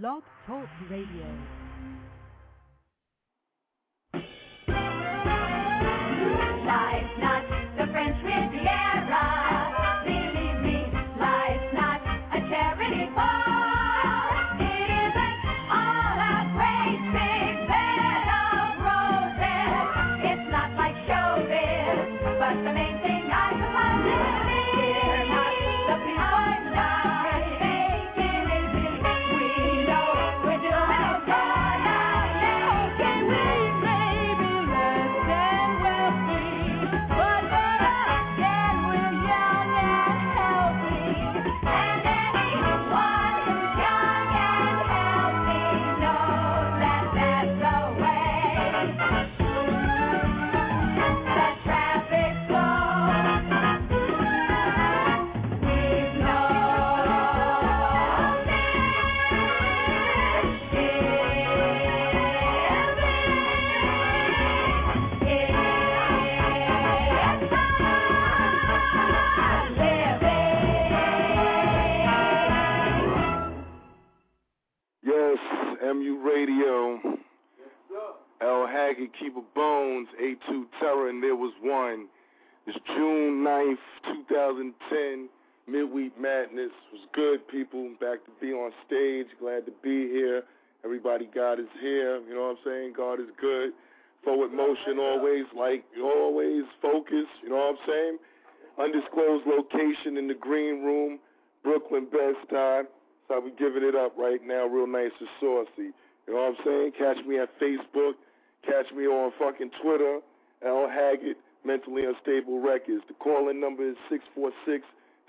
Blog Talk Radio. Life's not the French Riviera. MU Radio. L. Haggard, Keeper Bones, A2 Terror, and there was one. It's June 9th, 2010. Midweek Madness was good, people. Back to be on stage. Glad to be here. Everybody, God is here. You know what I'm saying? God is good. Forward motion always, like always, focus. You know what I'm saying? Undisclosed location in the green room, Brooklyn Best Time. So we giving it up right now, real nice and saucy. You know what I'm saying? Catch me at Facebook. Catch me on fucking Twitter. L Haggard, Mentally Unstable Records. The calling number is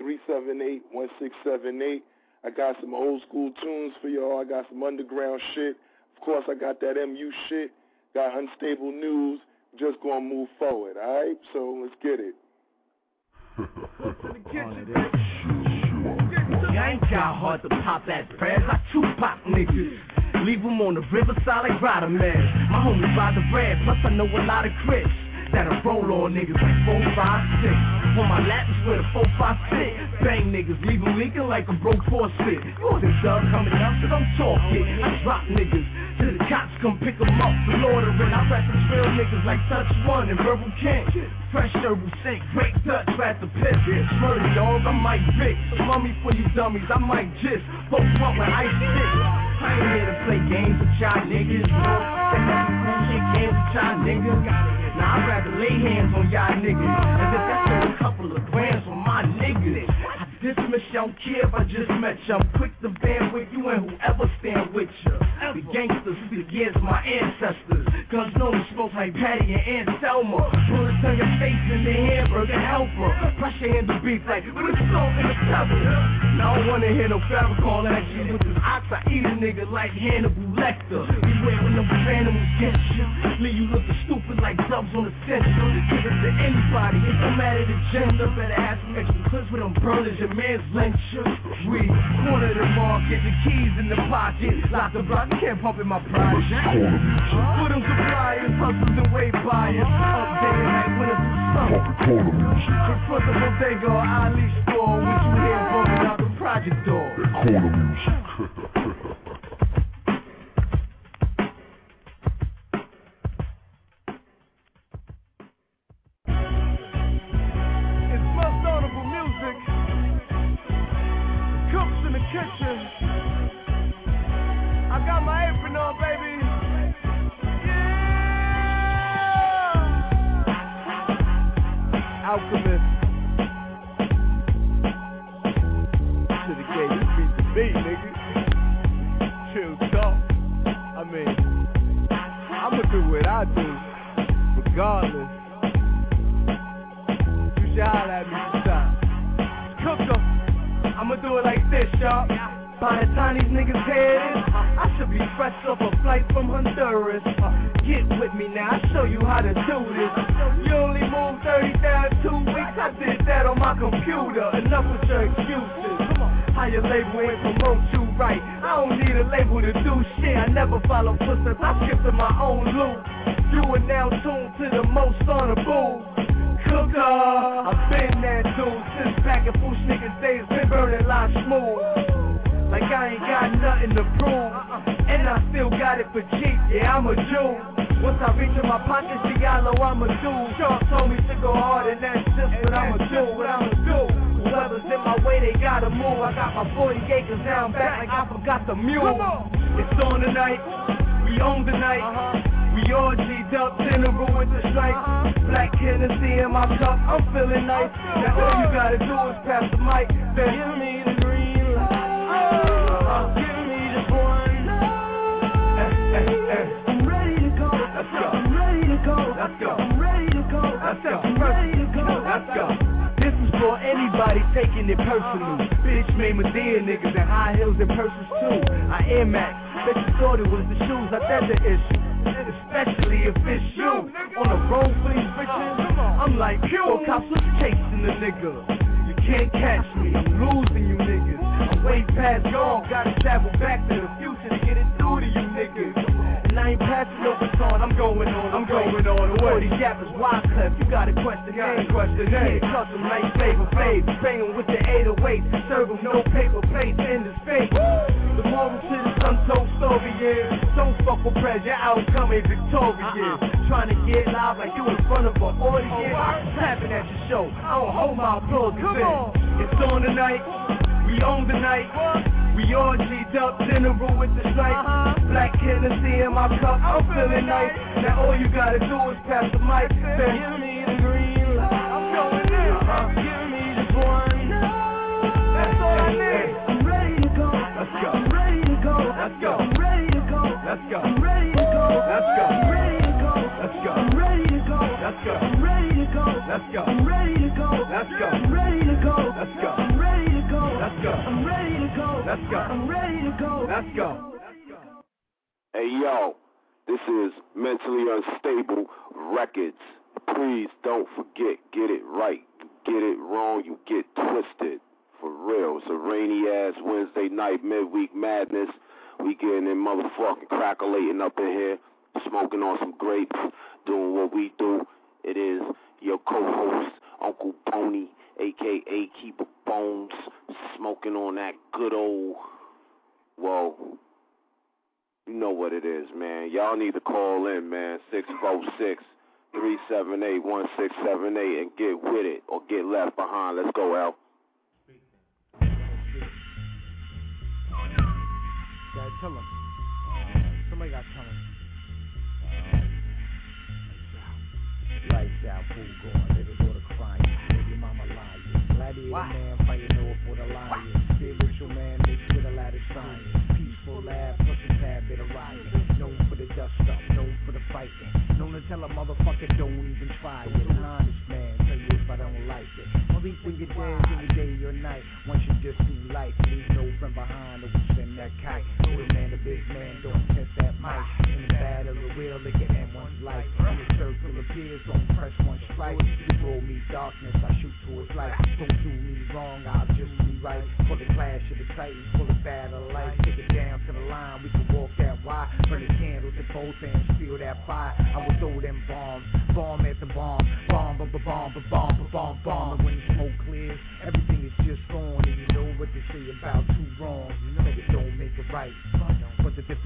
646-378-1678. I got some old school tunes for y'all. I got some underground shit. Of course, I got that MU shit. Got unstable news. Just gonna move forward, all right? So let's get it. I ain't got hard to pop that press. I two pop niggas. Leave 'em on the riverside like rider man. My homies ride the red, plus I know a lot of crits. That'll roll on niggas like 4, 5, 6. On my lap is where the 4, 5, 6. Bang niggas, leave 'em leaking like a broke faucet. You wasn't done coming up, cause I'm talking. I drop niggas till the cops come pick 'em up for loitering. I rap the trail niggas like Touch One and Verbal King. Fresh herbal shake, great touch, rat the piss. Murder dog, I might Vic. Mummy for you dummies, I might just. Folks want with ice stick. I ain't here to play games with y'all niggas. Nothing cool shit games with y'all niggas. Now I'd rather lay hands on y'all niggas. As if that's a couple of grams on my niggas. Dismiss y'all, don't care if I just met you. I'm quick to band with you and whoever stand with you. The gangsters the years my ancestors. Guns know me smoke like Patty and Aunt Selma. Bullets on your face and the hamburger helper. Pressure handle beef like with a salt and a pepper. Now I don't wanna hear no Farrakhan action with this ox. I eat a nigga like Hannibal Lecter. Beware when those animals get you. Leave you looking stupid like dubs on the censor. Give it to anybody. It don't matter the gender. Better have some extra clips with them burners. Man's lyncher. We corner the market, the keys in the pocket. Lock the block, you can't pump in my project. Put them suppliers, hustlers and way buyers. Up day and night when it's summer. Confront the bodega or Ali store. What you hear bumping out the project door. It's kitchen. I got my apron on, baby. Yeah. Alchemist. Should've gave this beat to me, nigga. Chill talk. I mean, I'ma do what I do, regardless. You should holler at me. I'ma do it like this, y'all. By the time these niggas hear this, I should be fresh off a flight from Honduras. Get with me now, I'll show you how to do this. You only move 30 down two weeks, I did that on my computer. Enough with your excuses. How your label ain't promote you right. I don't need a label to do shit. I never follow footsteps, I skip to my own loop. You are now tuned to the most honorable. I've been that dude since back in Fool Niggas days, been burning like smooth. like I ain't got nothing to prove. Uh-uh. And I still got it for cheap, yeah, I'm a Jew. Once I reach in my pockets, Diallo, I'm a dude. Sharp told me to go hard, and that's just what I'ma do, what I'ma do. Whoever's in my way, they gotta move. I got my 40 acres now, I'm back like I forgot the mule. It's on tonight, we own the night. Uh-huh. We all G'd up, general with the stripes. Black Hennessy in my cup, I'm feeling nice. Now all you gotta do is pass the mic. Then give me the green light. Uh-huh. Give me just one. I'm ready to go. Let's go. I'm ready to go. Let's go. I'm ready to go. Let's go. I'm ready to go. Let's go. This is for anybody taking it personal. Bitch made Madea niggas in high heels and purses too. I Air Max. Bet you thought it was the shoes. I that's the issue. Especially if it's you. On the road for these bitches. I'm like, yo, cops was chasing the nigga. You can't catch me. I'm losing you niggas. I'm way past y'all, Gotta travel back to the future to get it through to you niggas. And I ain't passing no baton, I'm going on, I'm going on the way. These yappers wide clip, you gotta question name, question name. Custom like flavor banging with the 808, serve them no paper plates in the space. The moral to this untold story is, don't fuck with Prez, your outcome is victorious. Uh-uh. Trying to get live like you in front of an audience, clapping at your show, I don't hold my applause Come on. It's on tonight, we own the night. We all G'd up, general with the stripes. Uh-huh. Black Hennessy in my cup, I'm feeling nice. Now all you gotta do is pass the mic. Then Let's go. I'm Ready to go. Let's go. I'm Ready to go. Let's go. I'm Ready to go. Let's go. I'm Ready to go. Let's go. I'm Ready to go. Let's go. Ready to go. Let's go. Ready to go. Let's go. I'm ready to go. Let's go. I'm ready to go. Let's go. Hey yo, this is Mentally Unstable Records. Please don't forget, get it right. Get it wrong, you get twisted. For real, it's a rainy ass Wednesday night midweek madness. We getting in motherfucking crackulating up in here, smoking on some grapes, doing what we do. It is your co-host, Uncle Pony, aka Keeper Bones, smoking on that good old, well, you know what it is, man. Y'all need to call in, man. 646 378 1678 and get with it or get left behind. Let's go, Al. Tell him. Somebody gotta tell him. Lights out, fool going, little daughter crying, baby mama lying. Gladiator man fighting over for the lion. Spiritual man mixed with a lot of science. Peaceful laugh plus a bit of riot. Known for the dust up, known for the fighting. Known to tell a motherfucker don't even try it. An honest man, tell you if I don't like it. Malik when you're dead, every day or night. Once you just do life, leave no friend behind or we spin that kite. The man, the big man, don't test that mic. In the battle, the real, they can end one's life. In the circle appears, don't press one strike. You roll me darkness, I shoot towards light. Don't do me wrong, I'll just be right. For the clash of the titans, for the battle of life. Take it down to the line, we can walk that wide. Burn the candles at both ends, feel that fire. I will throw them bombs, bomb at the bomb. Bomb, bomb, bomb, bomb, bomb, bomb, bomb, bomb. And when the smoke clears, everything is just gone. And you know what they say about two wrongs. You know it don't make it right. But the difference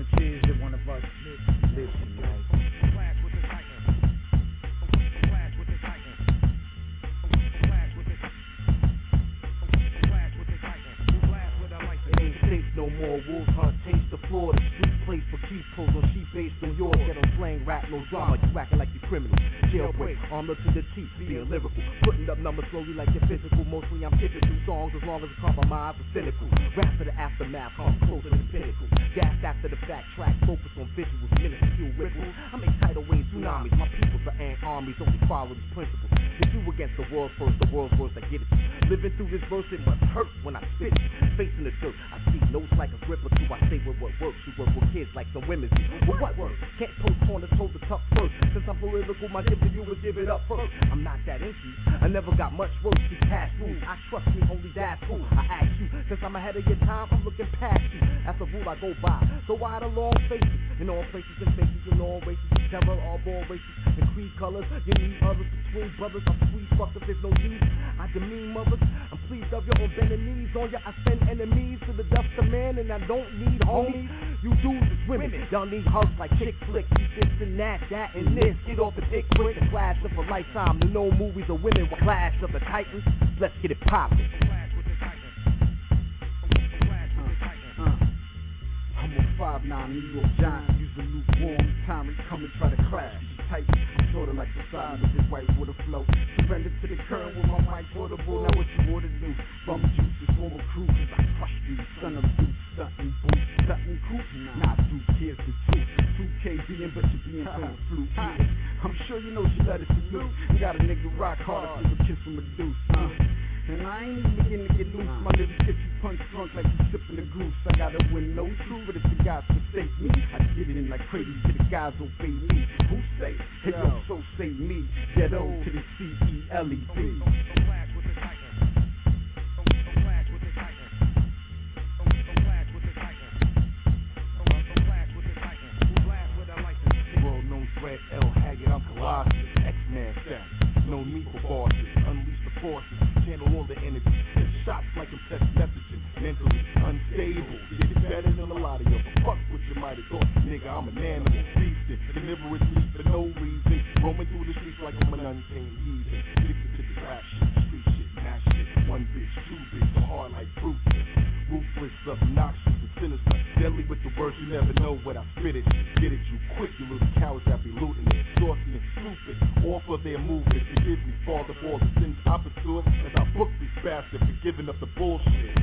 bullshit.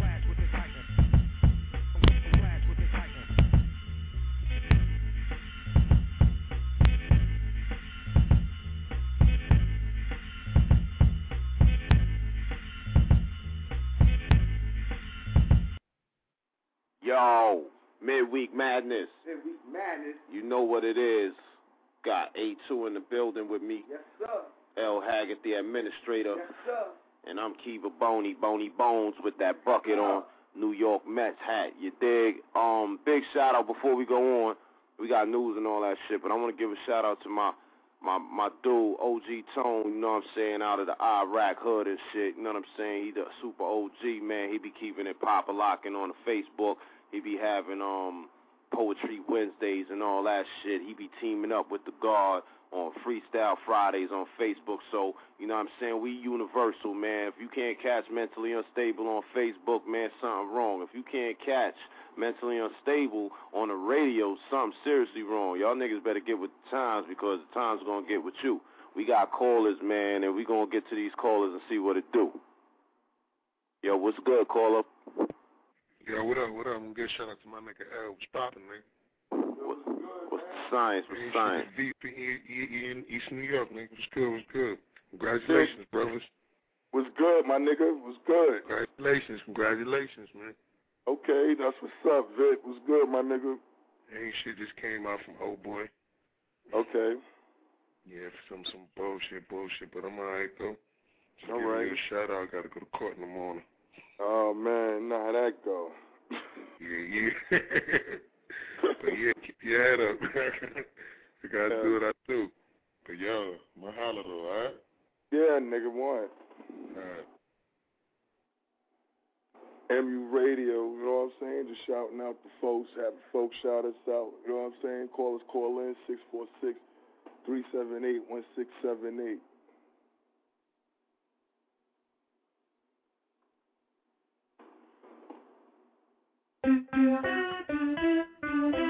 Yo, midweek madness. Midweek madness. You know what it is. Got A2 in the building with me. Yes, sir. L. Haggard, the administrator. Yes, sir. And I'm Kiva Boney, Boney Bones with that bucket on. New York Mets hat. You dig? Um, big shout out before we go on. We got news and all that shit, but I want to give a shout out to my my my dude OG Tone. You know what I'm saying? Out of the Iraq hood and shit. You know what I'm saying? He the super OG man. He be keeping it pop locking on the Facebook. He be having um poetry Wednesdays and all that shit. He be teaming up with the guard on Freestyle Fridays on Facebook. So, you know what I'm saying? We universal, man. If you can't catch Mentally Unstable on Facebook, man, something wrong. If you can't catch Mentally Unstable on the radio, something seriously wrong. Y'all niggas better get with the times because the times going to get with you. We got callers, man, and we going to get to these callers and see what it do. Yo, what's good, caller? Yo, what up, what up? I'm gonna a shout out to my nigga L. What's poppin', nigga? What, what's the science? What's science? Deep in East New York, nigga. What's good, what's good? Congratulations, brothers. What's good, my nigga? What's good? Congratulations, congratulations, man. Okay, that's what's up, Vic. What's good, my nigga? Ain't shit just came out from old boy. Okay. Yeah, some some bullshit, bullshit, but I'm alright though. Just All right. a shout out. I gotta go to court in the morning. Oh man, nah, that go. Yeah, yeah. but yeah, keep your head up. you gotta do what I do. But yo, mahalo though, alright? Yeah, nigga, one. Alright. MU Radio, you know what I'm saying? Just shouting out the folks, having folks shout us out. You know what I'm saying? Call us, call in six four six three seven Thank you.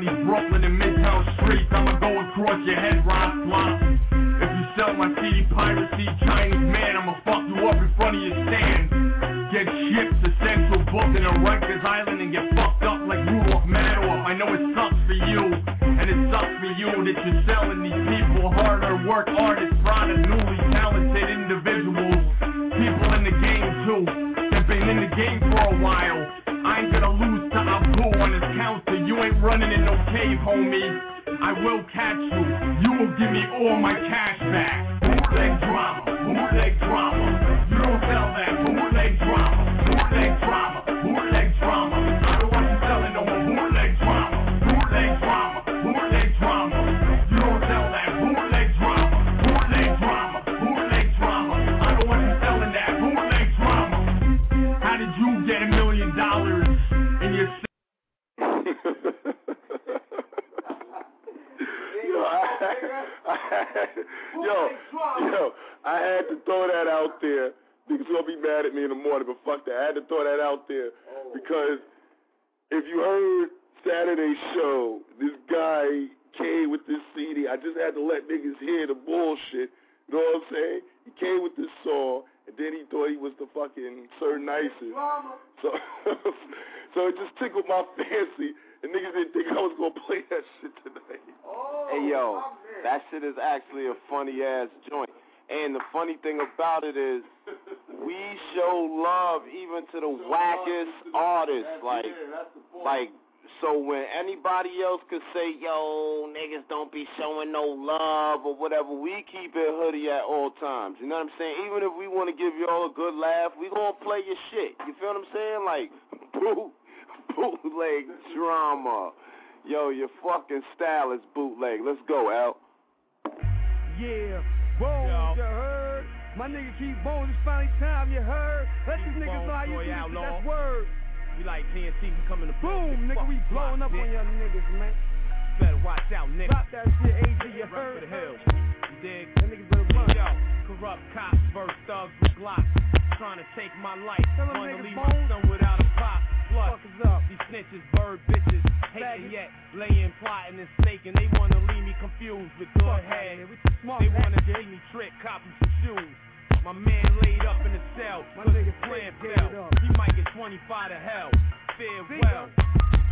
These Brooklyn and Midtown streets, I'ma go across your head, Ross Flop. If you sell my CD piracy, Chinese man, I'ma fuck you up in front of your stand. Get shipped to Central Booking or Rikers Island and get fucked up like Rudolph Madoff. I know it sucks for you, and it sucks for you that you're selling these people harder work artists, product, newly talented individuals, people in the game too. That game for a while. Running in no cave, homie. I will catch you. You will give me all my cash back. Bootleg drama, bootleg drama. You don't sell that. Me in the morning, but fuck that. I had to throw that out there because if you heard Saturday's show, this guy came with this CD. I just had to let niggas hear the bullshit. You know what I'm saying? He came with this song, and then he thought he was the fucking Sir Nicest. So, so it just tickled my fancy, and niggas didn't think I was gonna play that shit tonight. Hey yo, that shit is actually a funny ass joint. And the funny thing about it is, we show love even to the wackest artists. Like, like, so when anybody else could say, yo, niggas don't be showing no love or whatever, we keep it hoodie at all times. You know what I'm saying? Even if we want to give y'all a good laugh, we gonna play your shit. You feel what I'm saying? Like, boot, bootleg drama. Yo, your fucking style is bootleg. Let's go, Al. Yeah, bones, you heard? My nigga keep bones, it's finally time, you heard? Let these niggas know how you do this, that's word. We like TNT, we coming to Boom, nigga, we blowing up on y'all niggas, man. Better watch out, nigga. Drop that shit, AG, you Run heard? for the hills. You dig? That niggas better run. Yo, corrupt cops verse thugs with glocks. Trying to take my life. Tell 'em Wanna niggas leave bones. my son without a pop. Plus, up. these snitches, bird bitches, hating yet, laying, plotting, and snaking. They wanna leave me confused with good Fuck head. outta here, we too smart They wanna see me trick, copy some shoes. My man laid up in the cell. My cause nigga his plan fell. gave it up. He might get 25 to hell. Farewell.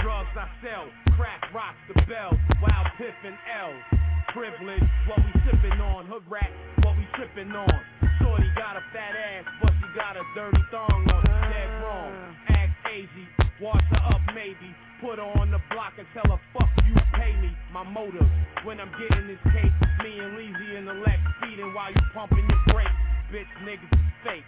Drugs I sell, crack rocks the bell, wild piff and L's. Privilege, what we sippin' on, hood rat, what we trippin' on. Shorty got a fat ass, but she got a dirty thong on. Dead wrong. Ask AZ, wash her up maybe. Put her on the block and tell her fuck you, pay me. My motive when I'm getting this cake. Me and Leezy in the Lex speeding while you pumping your brakes. Bitch, niggas is fake.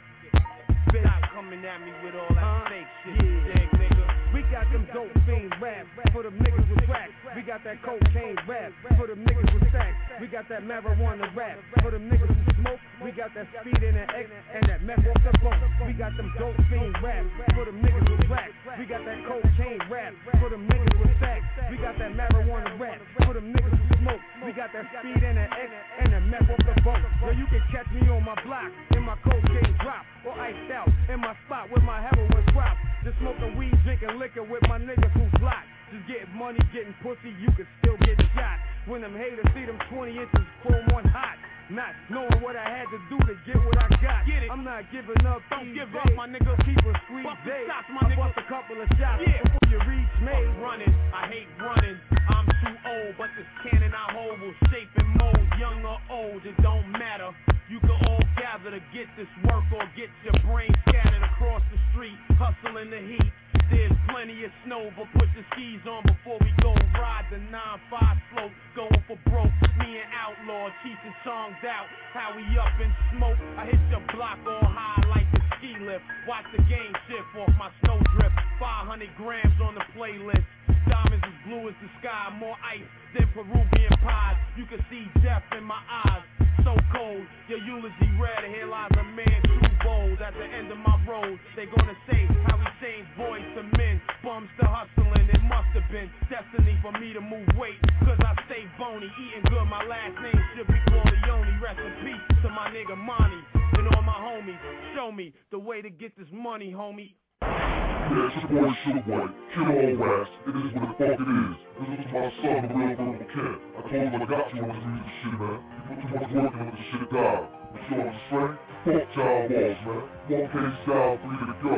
Stop coming at me with all that fake shit. Yeah. nigga? We got them dope fiends rap for them niggas with tracks. We got that cocaine rap for them niggas with stacks. We got that marijuana rap for them niggas who smoke. We got that speed in the X and that meth off the bone. We got them dope fiends rap for them niggas with tracks. We got that cocaine rap for them niggas with stacks. We got that marijuana rap for them niggas who smoke. We got that speed in the X and that meth off the bone. Yo, you can catch me on my block in my cocaine drop or iced out in my spot with my heroin drop. Just smoking weed, drinking liquor with my niggas who block. Just getting money, getting pussy, you can still get shot. When them haters see them 20 inches chrome on hot. Not knowing what I had to do to get what I got. Get it. I'm not giving up. Don't give days. up, my nigga. Keep a the day. shots, my I nigga. bust a couple of shots Yeah. before you reach me. Fuck running, I hate running. I'm too old, but this cannon I hold will shape and mold. Young or old, it don't matter. You can all gather to get this work or get your brain scattered across the street, hustling the heat. There's plenty of snow, but put the skis on before we go ride the 9-5 slope. Going for broke, me and Outlaw, teaching songs out. How we up in smoke. I hit your block all high like a ski lift. Watch the game shift off my snowdrift. 500 grams on the playlist. Diamonds as blue as the sky, more ice than Peruvian pies. You can see death in my eyes, so cold. Your eulogy read, here lies a man too bold. At the end of my road, they gonna say how he changed boys to men, bums to hustling. It must have been destiny for me to move weight, cause I stay bony, eating good. My last name should be Corleone. Rest in peace to my nigga Monty and all my homies. Show me the way to get this money, homie. Yeah, it's your boy Sugar Boy, Killer All Rass. It is what the fuck it is. This is my son, the real verbal kid. I told him I got you on this music shit, man. You put too much work into this shit, dog. You see what I'm saying? Fuck child balls, man. One case down, three to go.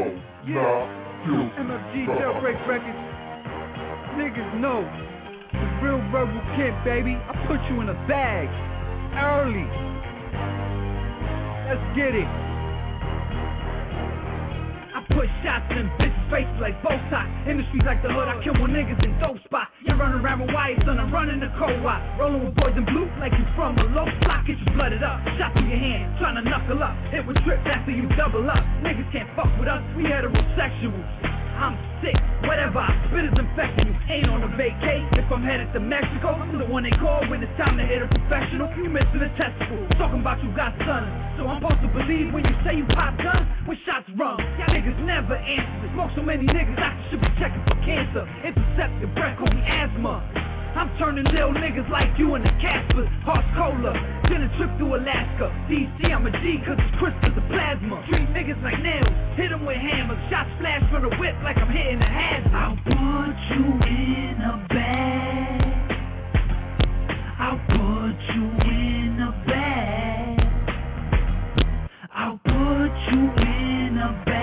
Nah, kill. MFG Jailbreak Records. Niggas know. The real verbal kid, baby. I put you in a bag. Early. Let's get it. Put shots in bitches' faces like Botox. Industries like the hood, I kill more niggas than dope spot. You're running around with wires, son, I'm running the co-op. Rolling with boys in blue like you from a low block. Get you blooded up. Shot through your hand, trying to knuckle up. Hit with trips after you double up. Niggas can't fuck with us, we heterosexuals. I'm sick, whatever I spit is infecting you. Ain't on a vacay. If I'm headed to Mexico, I'm the one they call when it's time to hit a professional. You missing a testicle. Talking about you got sons. So I'm supposed to believe when you say you pop guns when shots rung. Y'all niggas never answer. Smoke so many niggas, I should be checking for cancer. Intercept your breath, call me asthma. I'm turning little niggas like you into Caspers, Horse Cola. Did a trip through Alaska. DC, I'm a G, cause it's crystals of plasma. Treat niggas like nails, hit them with hammers. Shots flash from the whip like I'm hitting a hazard. I'll put you in a bag. I'll put you in a bag. I'll put you in a bag.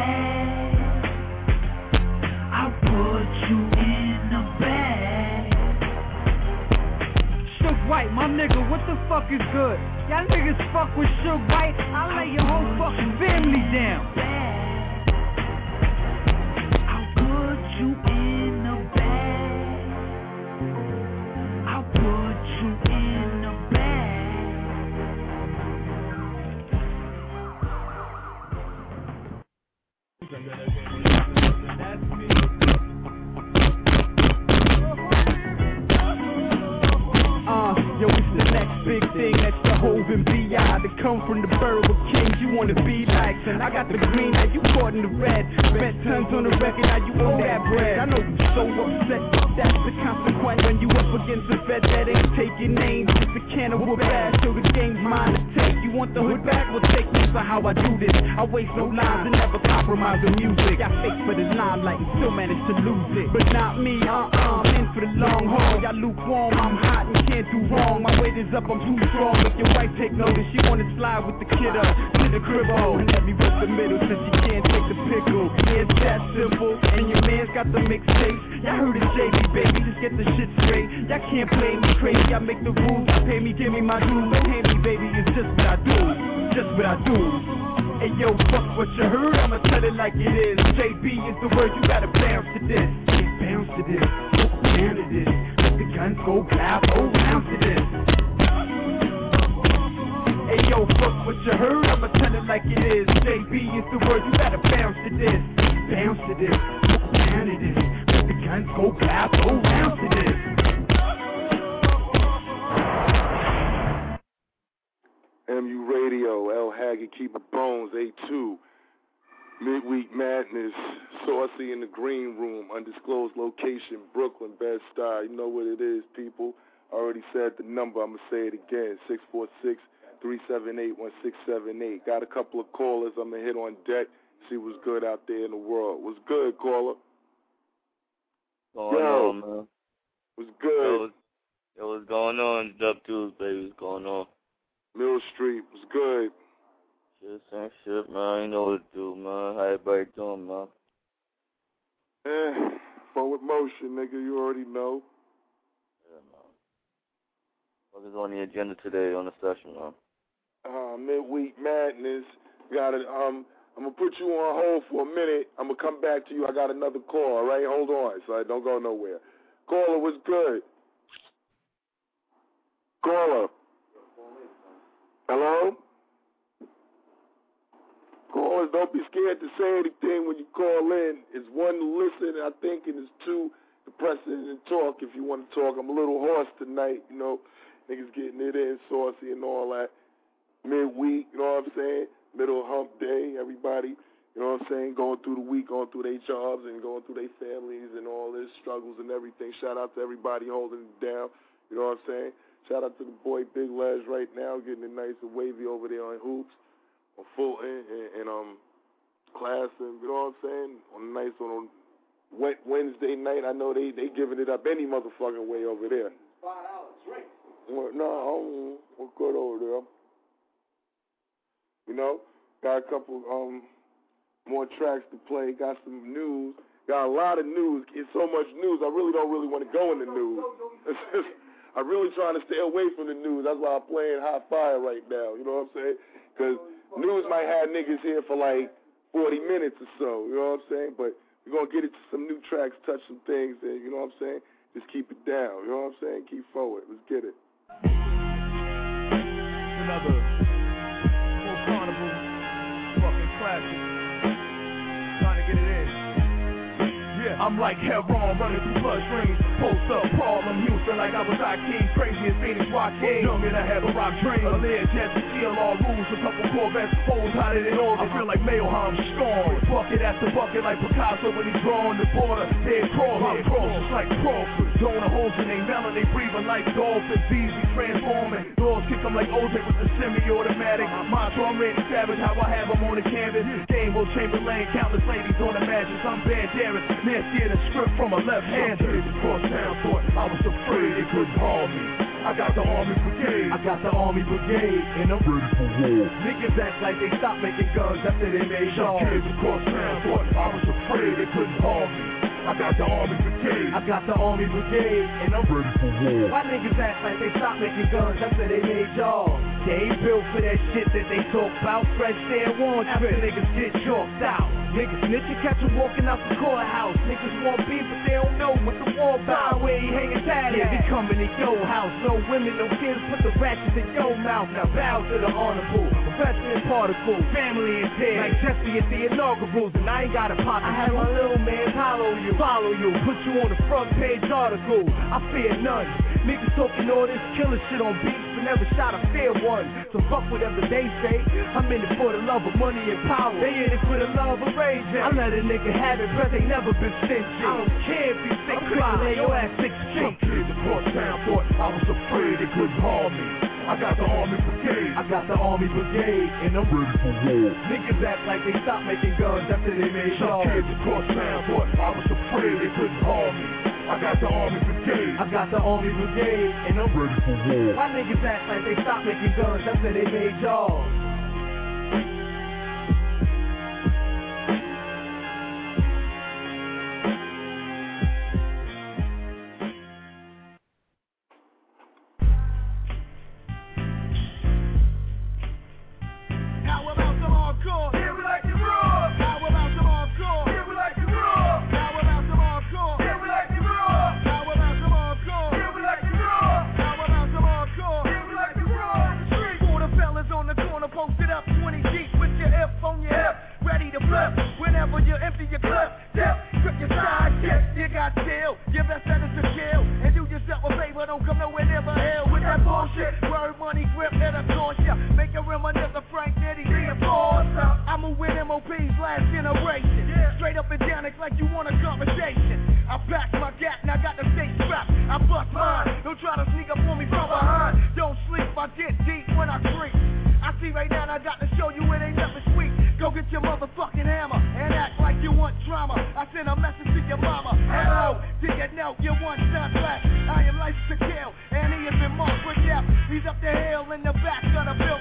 White, my nigga, what the fuck is good? Y'all niggas fuck with Shook White, I'll lay your whole fucking family down. I'll put you in a bag. I'll put you in a bag. Big thing. The and B.I. To come from the borough of kings, you wanna be like. I got the green, now you caught in the red. Spent tons on the record, now you owe that bread. I know you so upset, that's the consequence. When you up against a vet that ain't taking names, it's a can of whoop ass, so the game's mine to take. You want the hood back? Well, take this for how I do this. I waste no lines and never compromise the music. I fake for the limelight and still manage to lose it. But not me, uh-uh, I'm in for the long haul. Y'all lukewarm, I'm hot and can't do wrong. My weight is up, I'm too strong. Make your wife take notice, she wanna slide with the kiddo to the crib oh, hole. Let me rip the middle since she can't take the pickle. Yeah, it's that simple. And your man's got the mixtapes. Y'all heard it, JB, baby, just get the shit straight. Y'all can't play me crazy, I make the rules. Pay me, give me my dues. Hand me, baby, it's just what I do. Just what I do. Hey yo, fuck what you heard, I'ma tell it like it is. JB is the word, you gotta bounce to this. Bounce to this, go to this. Let the guns go clap, oh, go round to this. Yo, fuck what you heard, I'ma tell it like it is. JB is the word, you gotta bounce to this. Bounce to this, down to this. Let the guns go clap, go round to this. MU Radio, L Haggy, Keep It Bones, A2, Midweek Madness, Saucy in the Green Room, Undisclosed Location, Brooklyn, Best Star. You know what it is, people. I already said the number, I'm going to say it again 646 378 1678. Got a couple of callers I'm going to hit on deck, see what's good out there in the world. What's good, caller? going Yo. on, man? What's Yo, good? what's- yo, what's going on? Dub Tools, baby, what's going on? Mill Street, what's good? Shit, same shit, man. You know what to do, man. How everybody doing, man? Eh, forward motion, nigga, you already know. Yeah, man. What is on the agenda today on the session, man? Uh, midweek madness. Got it. Um, I'm gonna put you on hold for a minute. I'm gonna come back to you. I got another call. All right, hold on. So I don't go nowhere. Caller, what's good? Caller. Hello. Callers, don't be scared to say anything when you call in. It's one to listen, I think, and it's two to press in and talk if you want to talk. I'm a little hoarse tonight, you know. Niggas getting it in, saucy and all that midweek, you know what I'm saying? Middle hump day, everybody, you know what I'm saying, going through the week, going through their jobs and going through their families and all their struggles and everything. Shout out to everybody holding it down, you know what I'm saying? Shout out to the boy Big Les right now, getting it nice and wavy over there on hoops, on Fulton and, and um class and you know what I'm saying? On a nice on a wet Wednesday night, I know they they giving it up any motherfucking way over there. Five dollars, right? No, I don't, we're good over there. You know, got a couple um more tracks to play. Got some news. Got a lot of news. It's so much news. I really don't really want to go in the news. I'm really trying to stay away from the news. That's why I'm playing hot fire right now. You know what I'm saying? Because news might have niggas here for like 40 minutes or so. You know what I'm saying? But we're gonna get into some new tracks, touch some things, and you know what I'm saying. Just keep it down. You know what I'm saying? Keep forward. Let's get it. Another I'm like Heron running through bloodstreams. Post up, Harlem, Houston, like I was King, crazy as Phoenix Joaquin. Young and I have a rock dream. A lead jet to steal all rules, a couple Corvettes, holes hotter than all. I feel like Mailham scorn. Bucket after bucket like Picasso when he's drawing the border. Dead cross, head cross, just like Crawford. Donor holes in they melon, they breathing like dolphins. Easy transforming. Doors kick them like OJ with the semi-automatic. Mantra, I'm Randy Savage, how I have them on the canvas. Game Wilt Chamberlain, countless ladies on the mattress. I'm Banderas, nastier than script from a left-hander. Cross town thought I was afraid they couldn't harm me. I got the army brigade. I got the army brigade, and I'm ready for war. Niggas act like they stopped making guns after they made sure. kids across town thought I was afraid they couldn't harm me. I got the army brigade. I got the army brigade, and I'm ready for war. Why niggas act like they stopped making guns after they made y'all? They ain't built for that shit that they talk about. Fresh air one trip, niggas get chalked out. Niggas snitch and catch 'em walking out the courthouse. Niggas want beef, but they don't know what the war about. Where he hanging tight yeah, they coming to your house. No women, no kids, put the ratchets in your mouth. Now bow to the honorable, professor and particle, family and tears. Like Jesse at the inaugurals, and I ain't got a pocket. I had my little man follow you, follow you, put you on the front page article. I fear none. Niggas talking all this killer shit on beats, but never shot a fair one. So fuck whatever they say. I'm in it for the love of money and power. They in it for the love of raging. I let a nigga have it, but they never been stingy. I don't care if you sick, cry, lay your ass six Some feet. kids across town thought I was afraid they couldn't harm me. I got the army brigade. I got the army brigade, and I'm ready for war. Niggas act like they stopped making guns after they made Some kids across town thought I was afraid they couldn't harm me. I got the army brigade. I got the army brigade, and I'm ready for war. Why niggas act like they stopped making guns after they made y'all? Flip. Whenever you empty your clip, dip, grip your side kick. You got skill, your best bet is to kill. And do yourself a favor, don't come nowhere near my hell with that bullshit. Word, money, grip, and a course ya. Make a reminisce of Frank Nitty, reinforcer. I'm a with MOP's last generation. Straight up and down, it's like you want a conversation. I back my gap, now I got the stay strapped. I bust mine, don't try to sneak up on me from behind. Don't sleep, I get deep when I creep. I see right now, I got I send a message to your mama. Hello, did you know you want shot flat? I am licensed to kill, and he is in marked for death. He's up the hill in the back of the building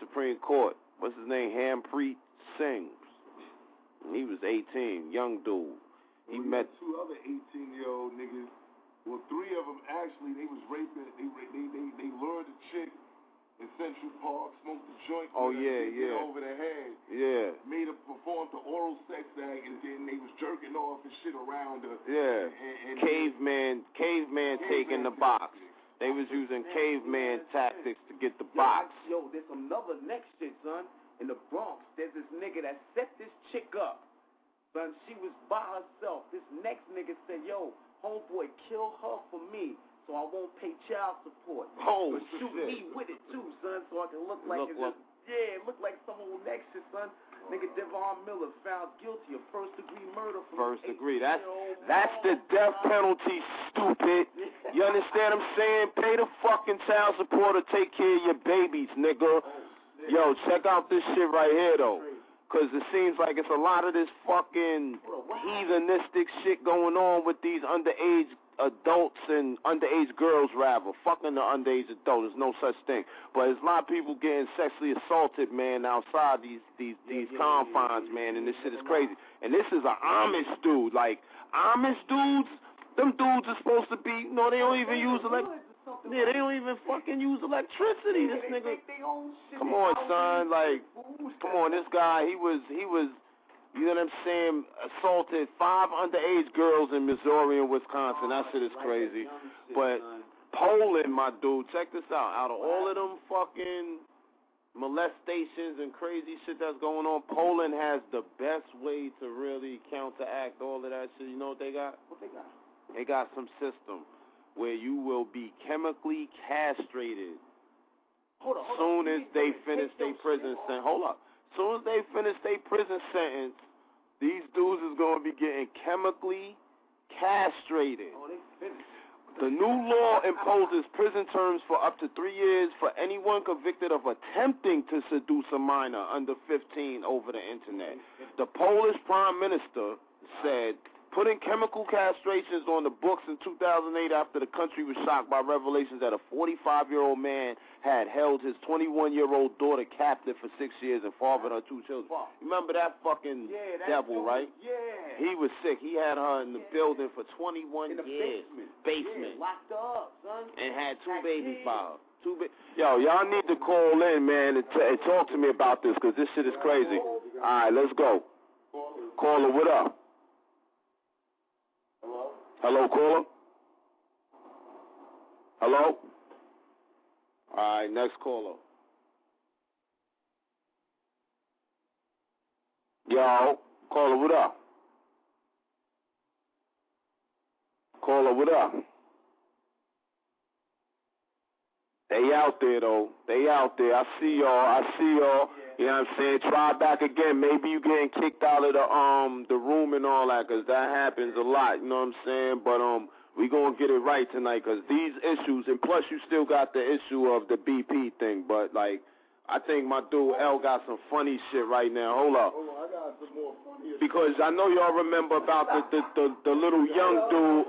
Supreme Court, what's his name? Hampreet Singh. He was 18, young dude. He Well, met two other 18 year old niggas. Well, three of them actually they was raping. They they they they lured a chick in Central Park, smoked a joint. Oh, yeah, yeah. Over the head. Yeah. Made her perform the oral sex act, and then they was jerking off and shit around her. Yeah. And, and Caveman, caveman taking the box. They was using caveman tactics to get the box. Yo, there's another next shit, son. In the Bronx, there's this nigga that set this chick up. Son, she was by herself. This next nigga said, yo, homeboy, kill her for me so I won't pay child support. Oh, but shoot shit. me with it too, son, so I can look like Look just, yeah, look like someone who next shit, son. Nigga Devon Miller found guilty of first degree murder for First degree. That's 18-year-old that's the death penalty, stupid. You understand what I'm saying? Pay the fucking child support or take care of your babies, nigga. Yo, check out this shit right here though. Cause it seems like it's a lot of this fucking heathenistic shit going on with these underage adults and underage girls rather. Fucking the underage adult. There's no such thing. But there's a lot of people getting sexually assaulted, man, outside these these these confines, man, and this shit is crazy. And this is an Amish dude. Like Amish dudes, them dudes are supposed to be you know, they don't even use elect yeah, they don't even fucking use electricity. This nigga Come on, son, like come on, this guy, he was he was you know what I'm saying, assaulted five underage girls in Missouri and Wisconsin. That shit is crazy. But Poland, my dude, check this out. Out of all of them fucking molestations and crazy shit that's going on, Poland has the best way to really counteract all of that shit. You know what they got? What they got? They got some system where you will be chemically castrated Hold on, hold soon on. as they finish their prison sentence. Hold up. As soon as they finish their prison sentence, these dudes is gonna be getting chemically castrated. Oh. The new law imposes prison terms for up to three years for anyone convicted of attempting to seduce a minor under 15 over the internet. The Polish prime minister said putting chemical castrations on the books in 2008 after the country was shocked by revelations that a 45-year-old man had held his 21-year-old daughter captive for six years and fathered her two children. Remember that fucking Yeah, that devil, dude, right? Yeah. He was sick. He had her in the building for 21 in the years. basement. Basement. Yeah, locked up, son. And had two Had babies kids. Two ba- Yo, y'all need to call in, man, and, t- and talk to me about this because this shit is crazy. All right, let's go. Caller, what up? Hello? Hello, caller? Hello? All right, next caller. Y'all, caller, what up? Caller, what up? They out there though. They out there. I see y'all. I see y'all. You know what I'm saying? Try back again. Maybe you getting kicked out of the um the room and all that, cause that happens a lot. You know what I'm saying? But um we gonna get it right tonight, cause these issues, and plus you still got the issue of the BP thing. But like, I think my dude L got some funny shit right now. Hold up. Hold on, I got some more funny. Because I know y'all remember about the the, the the little young dude,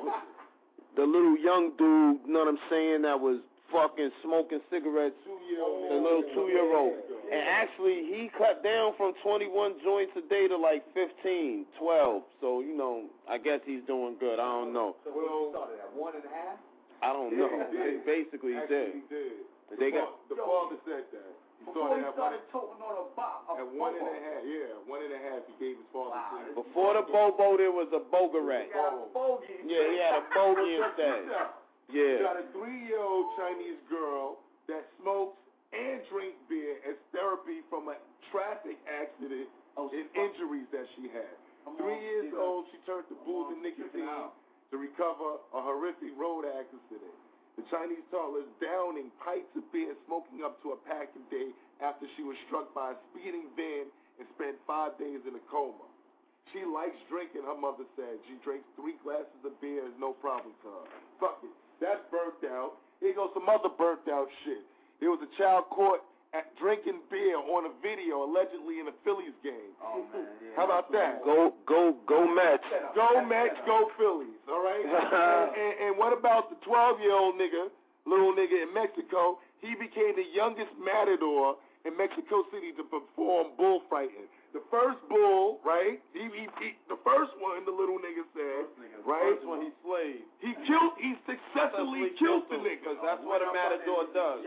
the little young dude. You know what I'm saying? That was fucking smoking cigarettes. The little two year old. And actually, he cut down from 21 joints a day to like 15, 12. So you know, I guess he's doing good. I don't know. So when you started at one and a half? I don't know. He did. Basically, he Actually, did. he did. The, They got- the father said that. He Before started he at one, toting on a box. at one and a half. Yeah, one and a half. He gave his father. Wow. cigarettes. Before the Bobo, there was a Bogaret. Bogey. Yeah, he had a bogey instead. this out. You Yeah. got a three-year-old Chinese girl that smokes and drink beer as therapy from a traffic accident Oh, and injuries that she had. Come Three on, years old, she turned to booze and on, check it nicotine to recover a horrific road accident. The Chinese toddler is downing pints of beer smoking up to a pack a day after she was struck by a speeding van and spent five days in a coma. She likes drinking, her mother said. She drinks three glasses of beer, is no problem to her. Fuck it. That's burnt out. Here goes some other burnt out shit. There was a child caught at drinking beer on a video, allegedly in a Phillies game. Oh, man. Yeah. How about that? Go, go, go Mets. Go Mets, go Phillies, all right? and, and, and what about the 12 year old nigga, little nigga in Mexico? He became the youngest matador in Mexico City to perform bullfighting. The first bull, right? He, he, he, the first one, the little nigga said, right? First one he slayed. He killed, he successfully killed the nigga. Because that's what a matador does.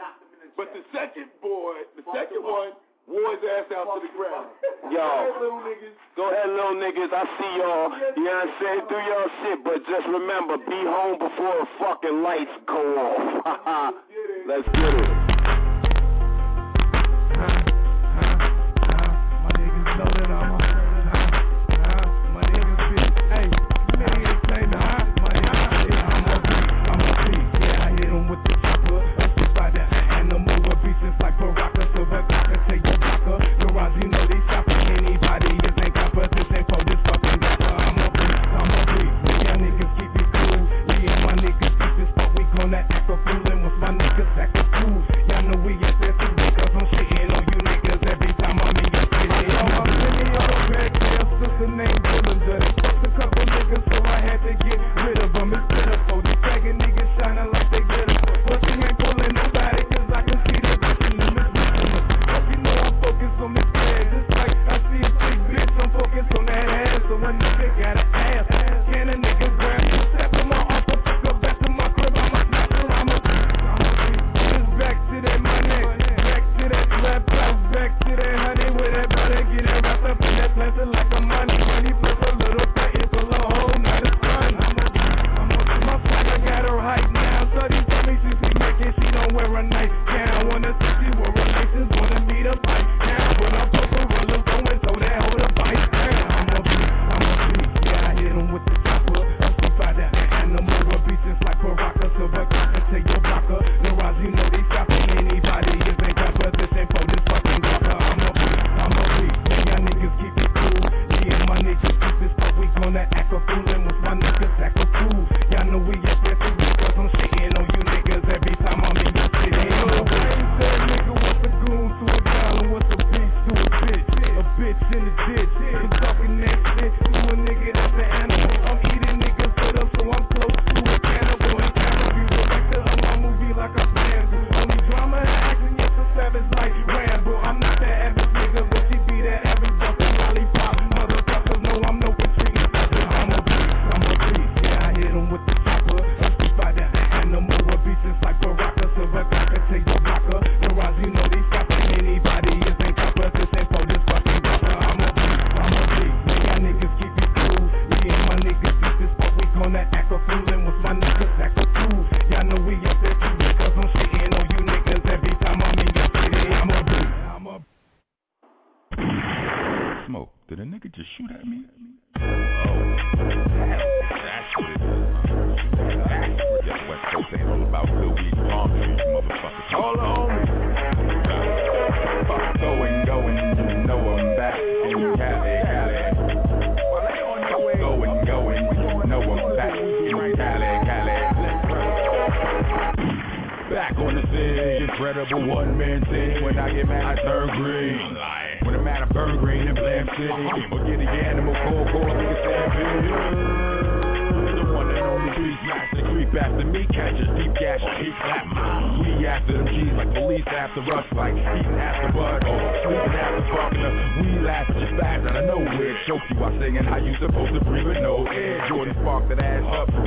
But the second boy, the second one, wore his ass out to the ground. Yo. Go ahead, little niggas. Go ahead, little niggas. I see y'all. You know what I'm saying? Do y'all shit, but just remember, be home before the fucking lights go off. Let's get it. groove. Y'all know we at the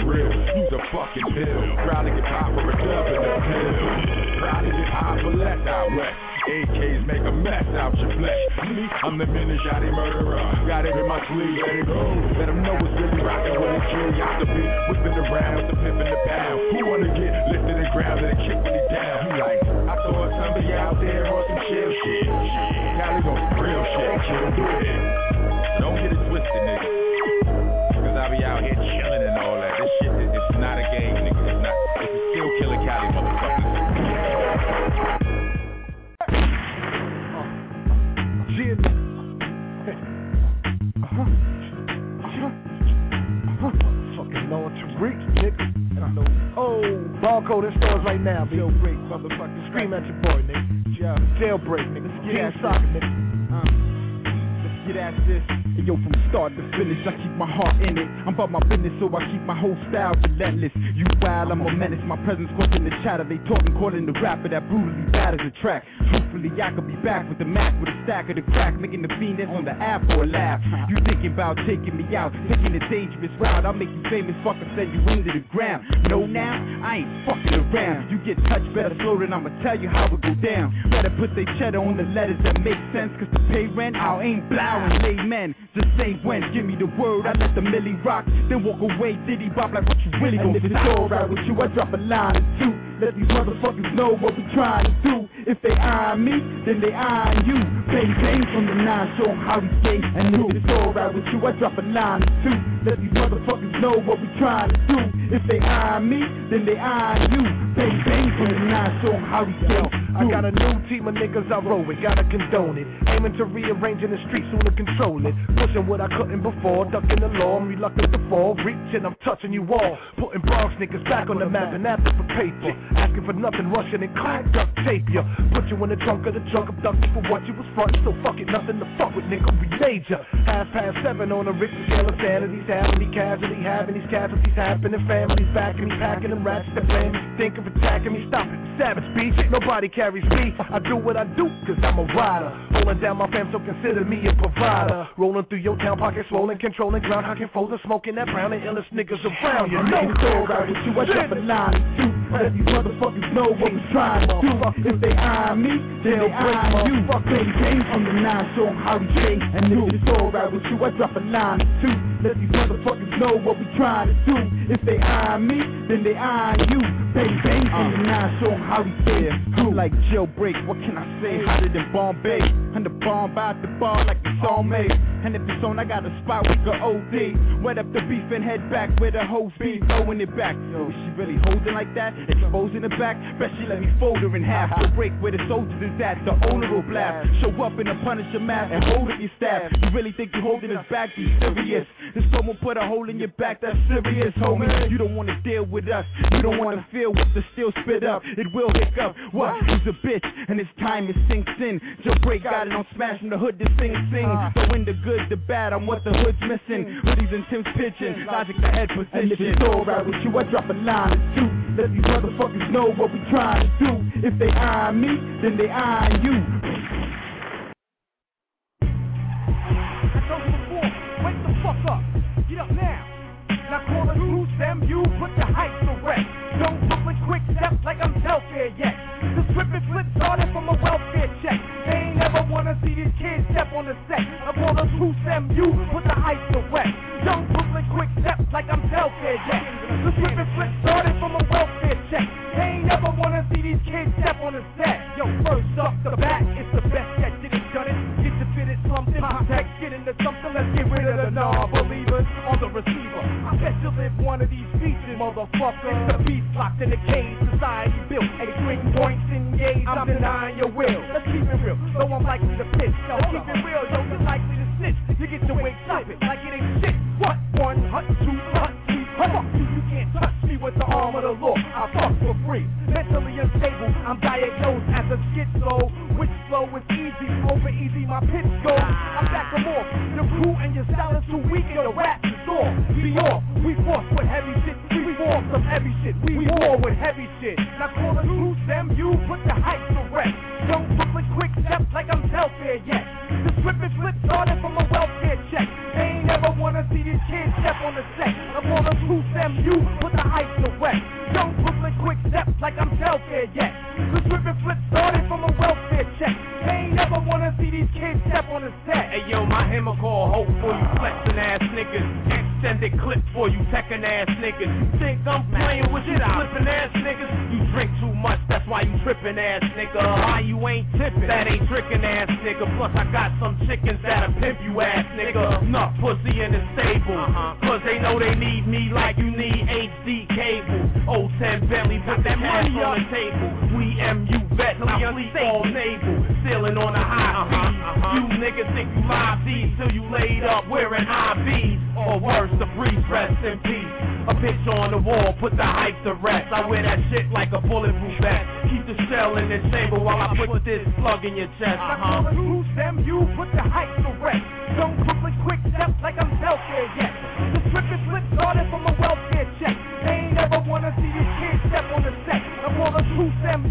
real, use a fucking pill. Proud to get popped for a dub in the pill. Proud to get high for less out west. AKs make a mess out your flesh. Me, I'm the mini shotty murderer. Got it in my sleeve, let it go. Let them know it's really rockin' with a G. I could be whipping around with the pimp in the pound. Who wanna get lifted and ground and kick when he down? You like, I thought somebody out there on some chill shit. Cali on some real shit, chill big. Don't get it twisted, nigga. Cause I be out here chillin' oh, barcode in stores right now, bitch. Jailbreak, motherfucker. Scream at your boy, nigga. Jailbreak, nigga. Get at soccer, nigga. Uh. Let's get at this. And yo, from start to finish, I keep my heart in it. I'm about my business, so I keep my whole style relentless. You wild, I'm a menace. My presence causing the chatter. They talking, calling the rapper that brutally batters the track. Truthfully, I could be back with the Mac with a stack of the crack, making the that's on the app for a laugh. You thinking about taking me out, taking a dangerous route. I'll make you famous, fucker, send you into the ground. No, now I ain't fucking around. You get touched, better slow than I'ma tell you how it go down. Better put they cheddar on the letters that make sense, cause to pay rent, I'll ain't blowing lay men. Just say when, give me the word, I let the millie rock, then walk away, diddy bop like what you really And gon' if it's alright with you, I drop a line or two. Let these motherfuckers know what we trying to do. If they eyeing me, then they eyeing you. Bang bang from the nine, show 'em how we stay. And if it's alright with you, I drop a line or two. Let these motherfuckers know what we trying to do. If they eyeing me, then they eyeing you. Bang bang from the nine, show 'em how we stay. I got a new team of niggas I roll with, gotta condone it. Aiming to rearrange in the streets, soon to control it. Pushing what I couldn't before, ducking the law, I'm reluctant to fall. Reaching, I'm touching you all. Putting Bronx niggas back on the map and after for paper. Asking for nothing, rushing and crack, duct tape ya. Put you in the trunk of the trunk, abducted for what you was frontin', so fuck it, nothing to fuck with, nigga, we major. Half past seven on the Richter scale of sanity's having casualty, having these casualties happening. Families backing me, packing them rats that blame me. Think of attacking me, stop it. Savage beat, nobody carries me. I do what I do, cause I'm a rider. Holding down my fam, so consider me a provider. Rolling through your town, pocket swollen, controlling ground, hocking folding, smoking that brown, the illest niggas around. You And know if it's you, I drop a line Let these motherfuckers know what we trying to do. If they eye me, then they eyeing you. Fuck Bang bang from the nine, show 'em how we stay. And if it's alright with you, I drop a line or two. Let these motherfuckers know what we trying to do. If they eye me, then they eye you. Bang bang from the uh. nine, show 'em how we stay. I'm like jailbreak, what can I say? Hotter than Bombay. And the bomb by the bar like it's all made. And if it's on, I got a spot we go OD. Wet up the beef and head back where the hoes be. Throwing it back. Yo, is she really holding like that? Exposing the back? Bet she let me fold her in half. Go break where the soldiers is at. The owner will blast. Show up in a Punisher mask and hold up your staff. You really think you're holding us back? Be serious. If someone put a hole in your back, that's serious, homie. You don't wanna deal with us. You don't wanna feel what the steel spit up. It will hiccup. What? He's a bitch, and it's time it sinks in. Joe break out got it on smashing the hood to sing sing. Uh. So in the good, the bad, I'm what the hood's missing. Hoodies and Tim's pitching. Logic the head position. And if it's alright with you, I drop a line or two. Let these motherfuckers know what we trying to do. If they eye me, then they eye you. Those before, wake the fuck up. Get up now. Now call you put the to rest. Don't quick step like I'm yet. The flip and flip started from a welfare check. They ain't never wanna see these kids step on the set. Now call us loose them, you put the heights to rest. Don't quick step like I'm welfare yet. The flip and flip started from a. Never wanna see these kids step on the set. Yo, first up the bat, it's the best that did it, done it. Get the fitted something, contact, get into something. Let's get rid of the non-believers on the receiver. I bet you live one of these features, motherfucker. It's the beast locked in the cage, society built. At green points engaged, I'm denying your will. Let's keep it real, though I'm likely to piss. Yo, keep it real, yo, off. Off, we force with heavy shit. We force some heavy shit. We war with heavy shit. Now call the truth, them you put the hype to rest. Don't Brooklyn quick step like I'm welfare yet. The and flip started from a welfare check. They ain't never wanna see these kids step on the set. On the truth, them you put the hype to rest. Don't Brooklyn quick step like I'm welfare yet. The and flip started from a welfare check. They ain't never wanna see these kids step on the set. Hey yo, my hammer call hope for you flexing ass niggas. Clip for you teching ass niggas. Think I'm playing with you flipping ass niggas? You drink too much, that's why you tripping ass nigga. Why you ain't tipping? That ain't tricking ass nigga. Plus I got some chickens that'll pimp you ass nigga. Nut pussy in the stable. Cause they know they need me like you need HD cable. Old 010 Bentley, put that money on the table. We MU vets, I sleep all. Sailing on a high speed. You niggas think you live these till you laid up wearing IVs. Or worse, the breeze, rest in peace. A picture on the wall, put the hype to rest. I wear that shit like a bulletproof vest. Keep the shell in the chamber while I put this plug in your chest. Uh-huh. the truth, them you put the hype to rest. Don't Brooklyn quick step like I'm welfare yet. The slip and flip started from a welfare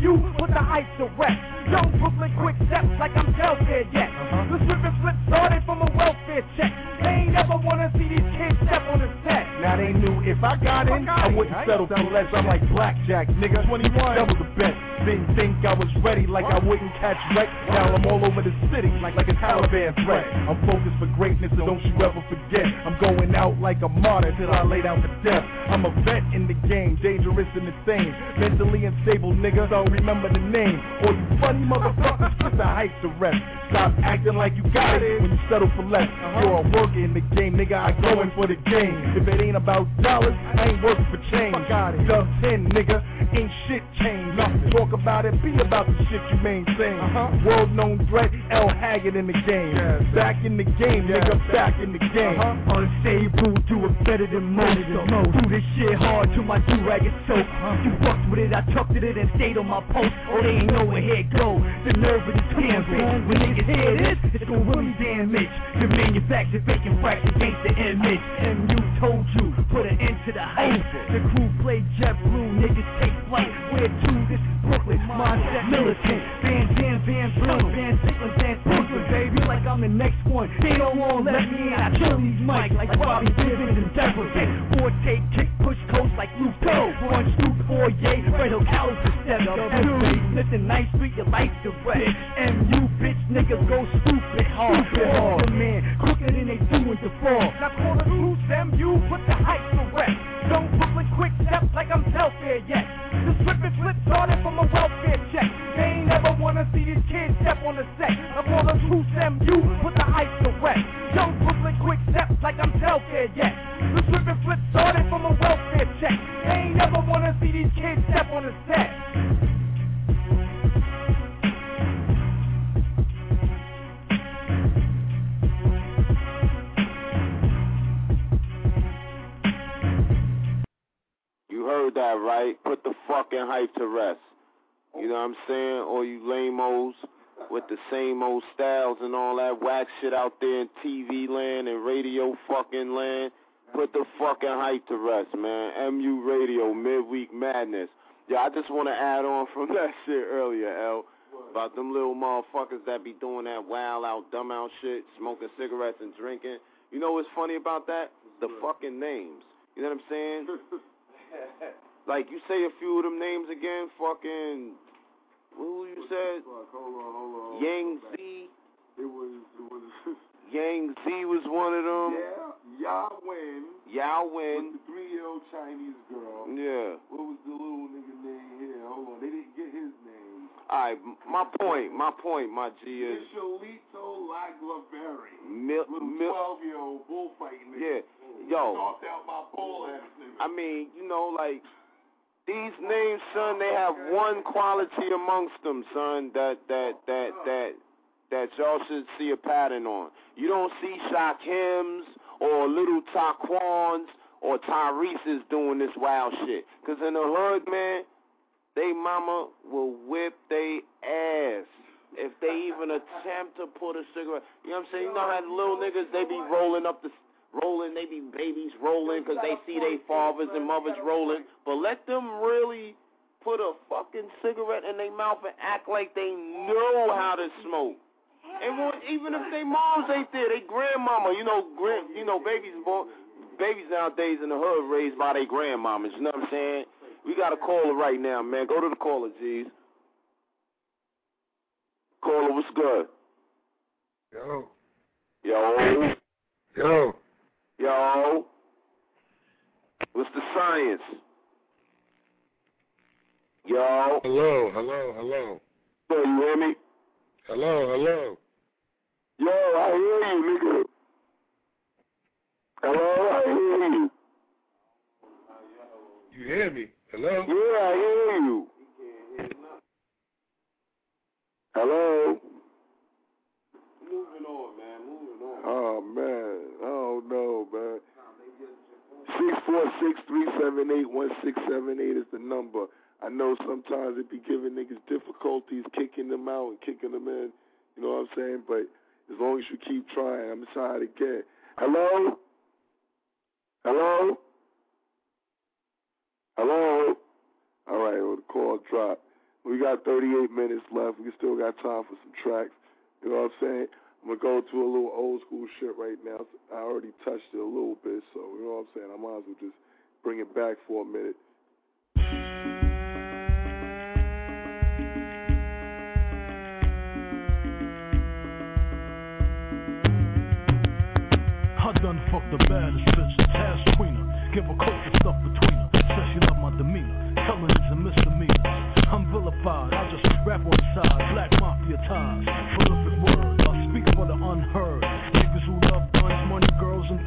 you put the hype to rest. Don't Brooklyn quick step like I'm welfare yet. Uh-huh. The slip and flip started from a welfare check. They ain't never wanna see these kids step on the set. Now they knew if I got in, I wouldn't settle for less. I'm like blackjack, nigga. 21, double the bet. Didn't think I was ready, like I wouldn't catch wreck. Now I'm all over the city, like like a Taliban threat. I'm focused for greatness, so don't you ever forget. I'm going out like a martyr till I lay down for death. I'm a vet in the game, dangerous and insane. Mentally unstable, nigga. So remember the name. Or you funny motherfuckers, put the hype to rest. Stop acting like you got it when you settle for less. You're a worker in the game, nigga. I go in for the game. If it ain't about dollars, I ain't working for change. Got Dub 10, nigga. Ain't shit changed. Nothing. Talk about it, be about the shit you maintain. World known threat, L. Haggard in the game. Back in the game, nigga. Back in the game. Unstable, do it better than most. Do this shit hard till my do-rag is soaked. You fucked with it, I tucked it in and stayed on my post. Oh, they ain't know where it go. The nerve of damn bitch. When niggas hear this, it's gonna really damage. The manufactured faking fraction against the image. And you told you, put an end to the hype. The crew play JetBlue, niggas take flight. Where to? This is Brooklyn, mindset militant. Van Dam, Van Blue, Van Sickles, Van Brooklyn, baby. Like I'm the next one. They don't want to let me in. I kill these mics like Bobby Gibbons and Jefferson. Forte, kick, push, coast like Luke Go. One scoop, four yay, Red Hill Caliber step up. Listen, nice street, your life direct. MU, bitch, niggas go stupid hard. Stupid hard. The man, quicker than they doing the fall. Now call the them you put the hype to rest. Don't Brooklyn quick step like I'm welfare yet. The slip flip started from a welfare check. They ain't never wanna see these kids step on the set. Now call the them you put the ice to rest. Don't Brooklyn quick step like I'm welfare yet. The slip and flip started from a welfare check. They ain't never wanna see these kids step on the set. Heard that right. Put the fucking hype to rest. You know what I'm saying? All you lamos with the same old styles and all that whack shit out there in TV land and radio fucking land. Put the fucking hype to rest, man. MU Radio, Midweek Madness. Yeah, I just want to add on from that shit earlier, L. About them little motherfuckers that be doing that wild out, dumb out shit, smoking cigarettes and drinking. You know what's funny about that? The fucking names. You know what I'm saying? like you say a few of them names again. Fucking who you said? Fuck, hold on, hold on. Yang Z. It was, it was. Yang Z was one of them. yeah, Yao Wen. Yao Wen. The three-year-old Chinese girl. Yeah. What was the little nigga name here? Hold on, they didn't get his name. All right, my point, my point, my G is Michelito Laglaberry. mil, mil, 12-year-old bullfighting yeah, nigga. yo. Knocked out my bull ass nigga. I mean, you know, like These names, son, they have one quality amongst them, son, that that that that that y'all should see a pattern on. You don't see Shakims or little Taquans or Tyrese's doing this wild shit. Cause in the hood, man, they mama will whip they ass if they even attempt to put a cigarette. You know what I'm saying? You know how little niggas they be rolling up the rolling, they be babies rolling because they see their fathers and mothers rolling. But let them really put a fucking cigarette in their mouth and act like they know how to smoke. And even if they moms ain't there, they grandmama, you know, grand, you know, babies born, babies nowadays in the hood raised by their grandmamas. You know what I'm saying? We got a caller right now, man. Go to the caller, G's. Caller, what's good? Yo. Yo. Yo. Yo. What's the science? Yo. Hello, hello, hello. Yo, you hear me? Hello, hello. Yo, I hear you, nigga. Hello, I hear you. You hear me? Hello? Yeah, I hear you. Hello. Moving on, man. Moving on. Oh man, oh no, man. Six four six three seven eight one six seven eight is the number. I know sometimes it be giving niggas difficulties kicking them out and kicking them in. You know what I'm saying? But as long as you keep trying, I'm trying again. Hello? Hello? Hello? All right, well, the call dropped. We got 38 minutes left. We still got time for some tracks. You know what I'm saying? I'm going to go to a little old school shit right now. I already touched it a little bit, so you know what I'm saying? I might as well just bring it back for a minute. I done fucked the baddest bitch, task queen. Give her coke and stuff between my demeanor. Telling it's a misdemeanor. I'm vilified, I just rap on the side. Black mafia ties. Prolific words, I speak for the unheard. Niggas who love guns, money, girls, and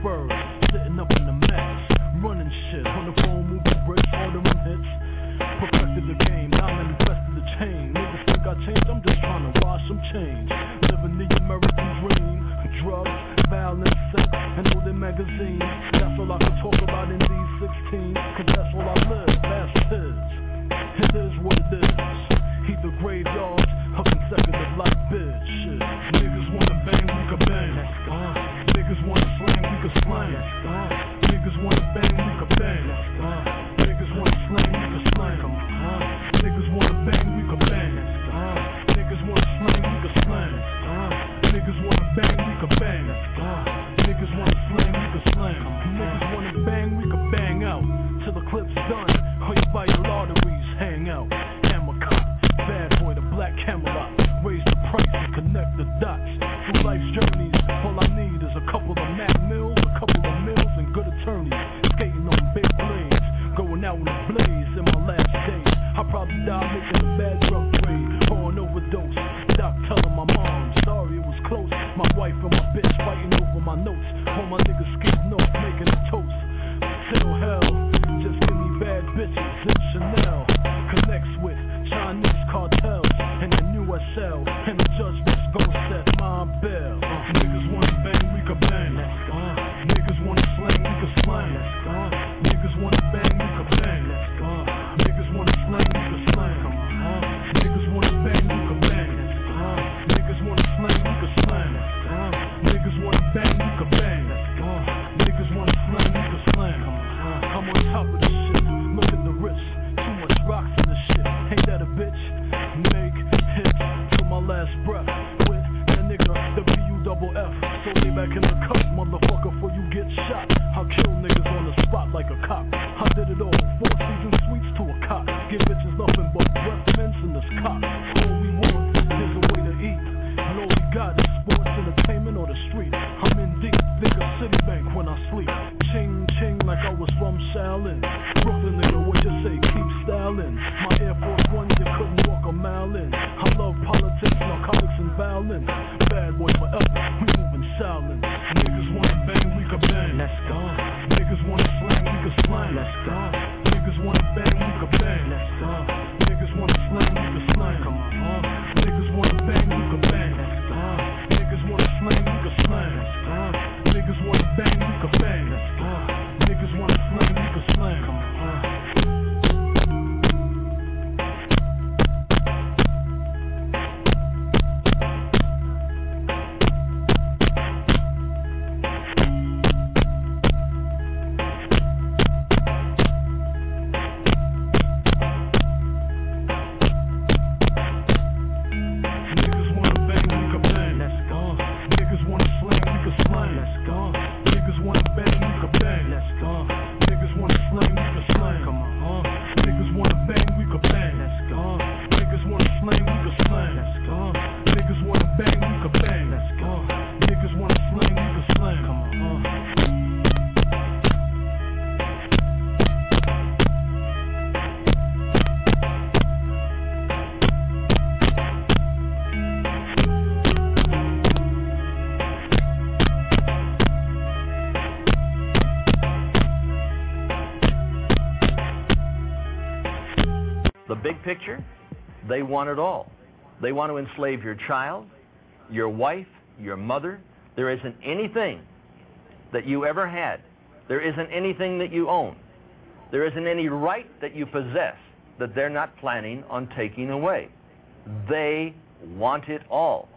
big picture, they want it all. They want to enslave your child, your wife, your mother. There isn't anything that you ever had. There isn't anything that you own. There isn't any right that you possess that they're not planning on taking away. They want it all.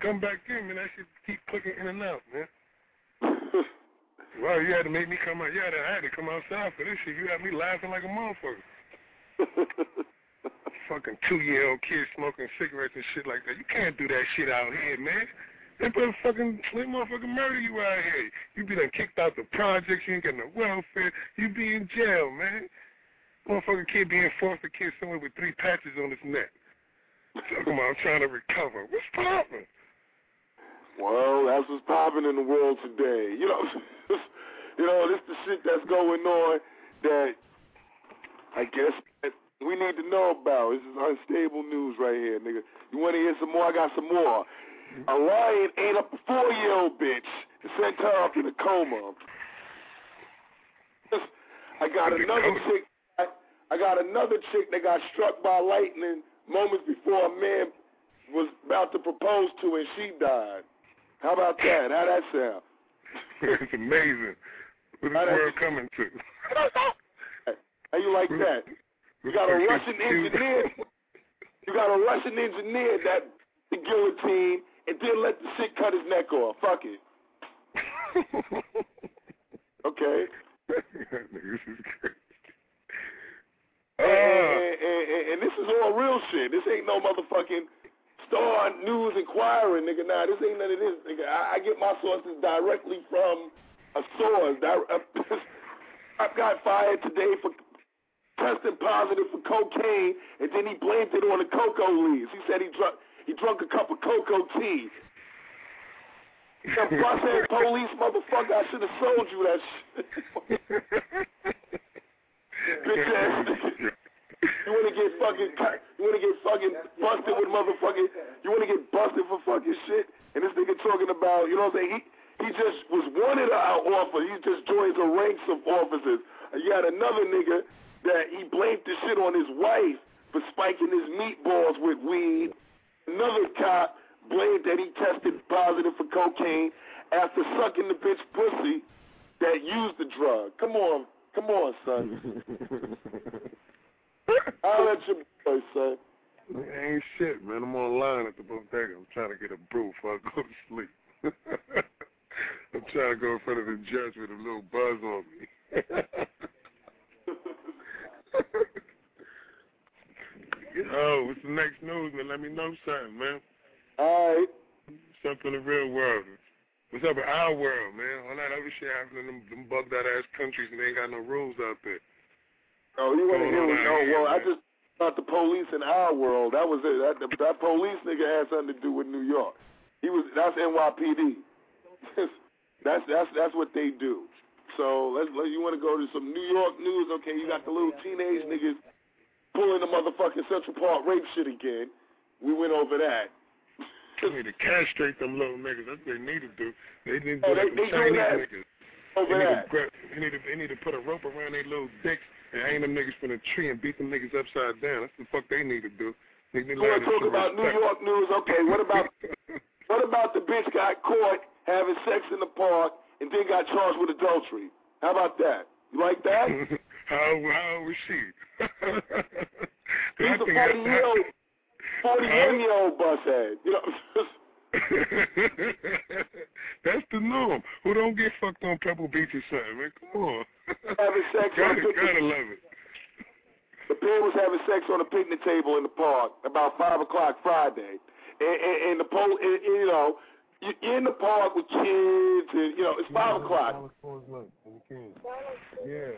come back in, man. I should keep clicking in and out, man. wow, you had to make me come out. Yeah, I had to come outside for this shit. You had me laughing like a motherfucker. Fucking two-year-old kid smoking cigarettes and shit like that. You can't do that shit out here, man. They put fucking they motherfucking murder you out here. You be done kicked out the projects, you ain't getting no welfare, you be in jail, man. Motherfucking kid being forced to kiss someone with three patches on his neck. Talking about I'm trying to recover. What's the problem? Well, that's what's popping in the world today. You know, you know, this the shit that's going on that I guess that we need to know about. This is unstable news right here, nigga. You want to hear some more? I got some more. A lion ate up a four-year-old bitch and sent her off in a coma. I got another chick. I, I got another chick that got struck by lightning moments before a man was about to propose to, and she died. How about that? How that sound? it's amazing. What is the world coming to? How you like that? You got a Russian engineer. You got a Russian engineer that the guillotine and then let the shit cut his neck off. Fuck it. Okay. Niggas is crazy. Uh. And, and, and, and this is all real shit. This ain't no motherfucking Star News Inquirer, nigga. Nah, this ain't none of this, nigga. I, I get my sources directly from a source. I got fired today for testing positive for cocaine, and then he blamed it on the cocoa leaves. He said he drunk he drunk a cup of cocoa tea. That bus-ass police motherfucker, I should have sold you that shit. Bitch ass You wanna get fucking you wanna get fucking busted with motherfucking you wanna get busted for fucking shit? And this nigga talking about you know what I'm saying? He he just was wanted out offer he just joins the ranks of officers. You had another nigga that he blamed the shit on his wife for spiking his meatballs with weed. Another cop blamed that he tested positive for cocaine after sucking the bitch pussy that used the drug. Come on come on son I'll let your boy say. Ain't shit, man. I'm online at the bodega. I'm trying to get a brew before I go to sleep. I'm trying to go in front of the judge with a little buzz on me. oh, what's the next news, man? Let me know something, man. All right. Something in the real world. What's up with our world, man? All that other shit happening in them, them bugged out ass countries and they ain't got no rules out there. Oh, you want to hear what? Oh, well, I just thought the police in our world. That was it. That, that police nigga had something to do with New York. He was. That's NYPD. that's that's that's what they do. So let's. Let, you want to go to some New York news? Okay, you got the little teenage niggas pulling the motherfucking Central Park rape shit again. We went over that. They need to castrate them little niggas. That's what they need to do. They need to Oh, do they- that they to Chinese niggas. over they need that. To grab, they, need to, they need to put a rope around their little dicks and hang them niggas from the tree and beat them niggas upside down. That's the fuck they need to do. They need to want to talk about New. York news? Okay, what about what about the bitch got caught having sex in the park and then got charged with adultery? How about that? You like that? how how was she? He's a forty year old, forty one year old bus head. You know, That's the norm. Who don't get fucked on Pebble Beach or something, man? Come on. having sex on gotta, a picnic. gotta love it. The pair was having sex on a picnic table in the park about five o'clock Friday, and, and, and the pole, and, and, you know, you- you're in the park with kids, and you know it's five o'clock. Yeah.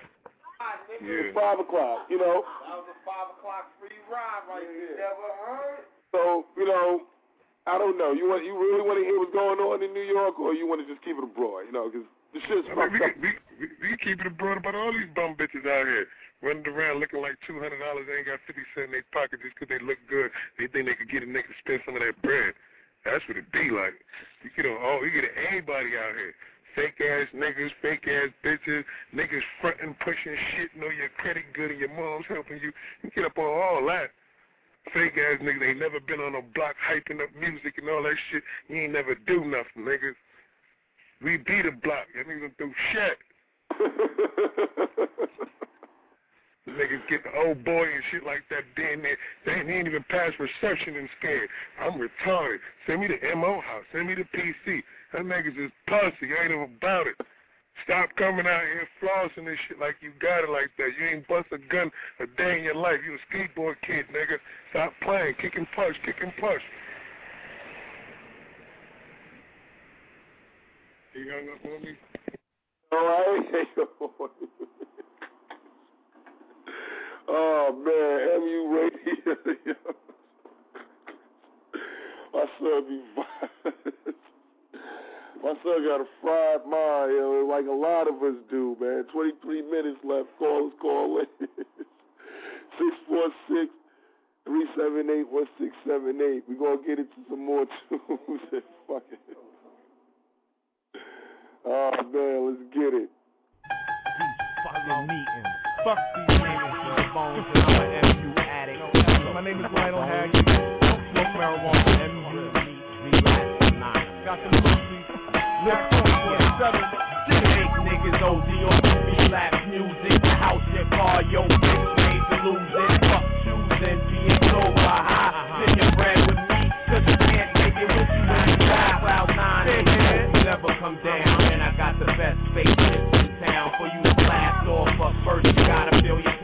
It's five o'clock. You know, That was a five o'clock free ride right there. Never heard? So you know, I don't know. You want you really want to hear what's going on in New York, or you want to just keep it abroad? You know, because the shit's I mean, fucked we, up. we, we, we keep it abroad about all these bum bitches out here running around looking like two hundred dollars. They ain't got fifty cent in their pocket just 'cause they look good. They think they could get a nigga to spend some of that bread. That's what it be like. You get on oh, all, you get anybody out here. Fake ass niggas, fake ass bitches, niggas fronting, pushing shit, know your credit good and your mom's helping you. You get up on all that. Fake ass niggas ain't never been on a block hyping up music and all that shit. You ain't never do nothing, niggas. We be the block. Y'all niggas don't do shit. Niggas get the old boy and shit like that being there. They ain't, they ain't even passed reception and scared. I'm retarded. Send me the MO house. Send me the PC. That niggas is pussy. I ain't even about it. Stop coming out here flossing this shit like you got it like that. You ain't bust a gun a day in your life. You a skateboard kid, nigga. Stop playing. Kick and push. Kick and push. You hung up on me? Oh man, MU Radio. My son be violent. My son got a fried mind, yo, like a lot of us do, man. 23 minutes left. Call us, call in. 646 378 1678. We're going to get into some more tunes. Fuck it. Oh, man, let's get it. Fuck these niggas bones I'm an MU addict. My name is Lionel Haggy. Smoke marijuana, MU, relax. Got the Lucy, live 24-7. Fake niggas OD on movie relapse music. The house, your car, yo, bitch, made to lose it. Fuck choosing, being sober, high. Send your bread with me, cause you can't take it with you when you die. Cloud nine, ain't never come down. And I got the best spaceships in town for you to blast off. But first, you gotta fill your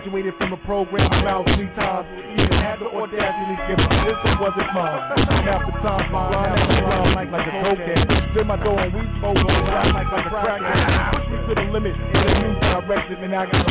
Graduated from a program about three times. Even had the audacity to give a this one wasn't mine. Half the time, I run out around like, like a cokehead. Spin my dough and we smoke on ride like, like a crackhead. Push me to the limit in a new direction, and I got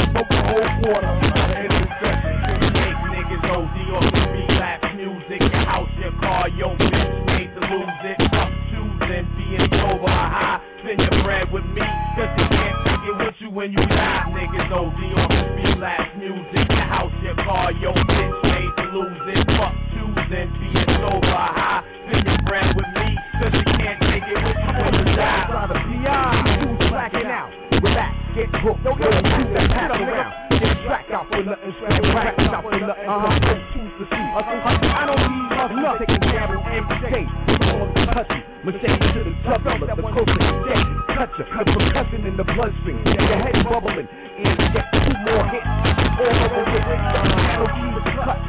Your head bubbling, and get two more hits. All over with it, energy is cut.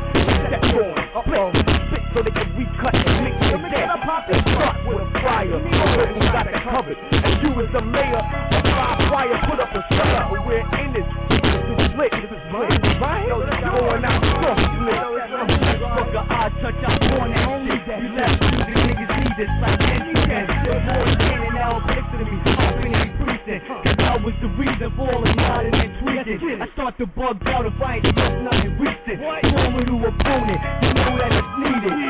Step on, split, spit so they can recut and mix it dead. And start with a fryer, already got it covered. And you as the mayor, a fire fire, put up a shutter. We're in this, this is split, this is split. Yo, this going out, so split. Motherfucker, I touch out on that shit. You left music, niggas need this reason for all the nodding and tweaking. I start to bug out if I ain't just nothing recent. Former new opponent, you know that it's needed.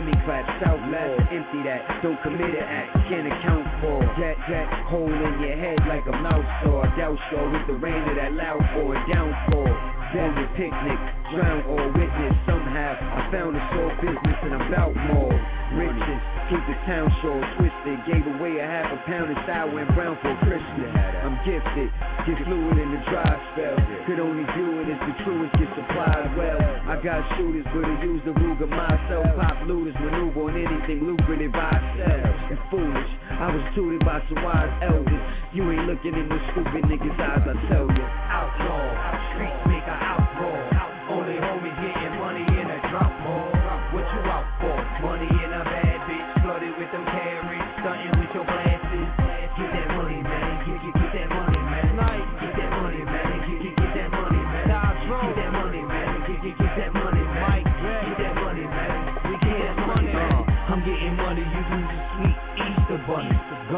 me that, send me clap southwest. Empty that, don't commit an act, can't account for. That, that hole in your head like a mouse saw. Doubt sure with the rain of that loud for a downfall. Then the picnic, drown or witness somehow. I found a soul business and I'm about more. Riches, keep the town short twisted. Gave away a half a pound of sour and brown for Christmas. I'm gifted, get fluid in the dry spell. Could only view it as the truest get supplied well. I got shooters, but I use the Ruger myself. Pop looters, maneuver on anything lucrative I sell. And foolish, I was tutored by some wise elders. You ain't looking in the stupid niggas' eyes, I tell you. Outlaw, streets make a outroar.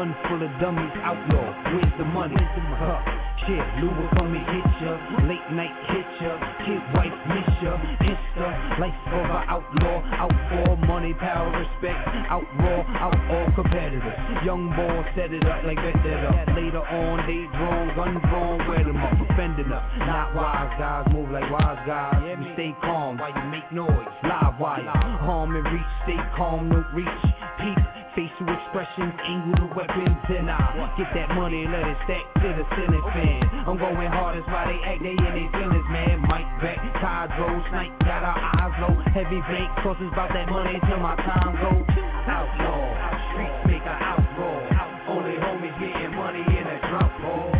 Gun full of dummies, outlaw. Where's the money? Huh. Shit, Louis come me hit ya. Late night hit ya. Kid wife miss ya. Insta, life of a outlaw. Out for money, power, respect. outlaw, out all competitors. Young boy set it up like bet that up. Later on, they drawn, gun drawn, wear them up, offending up. Not wise guys, move like wise guys. We stay calm while you make noise. Live wire, harm and reach, stay calm, no reach. Peace. Facial expressions, the weapons, and I get that money let it stack to the ceiling fan. I'm going hard, that's why they act, they in their feelings, man. Mike back, Tide roll, snipe, got our eyes low. Heavy bank, causes about that money till my time go. Outlaw, streets make a outroar. Only homies getting money in a drop ball.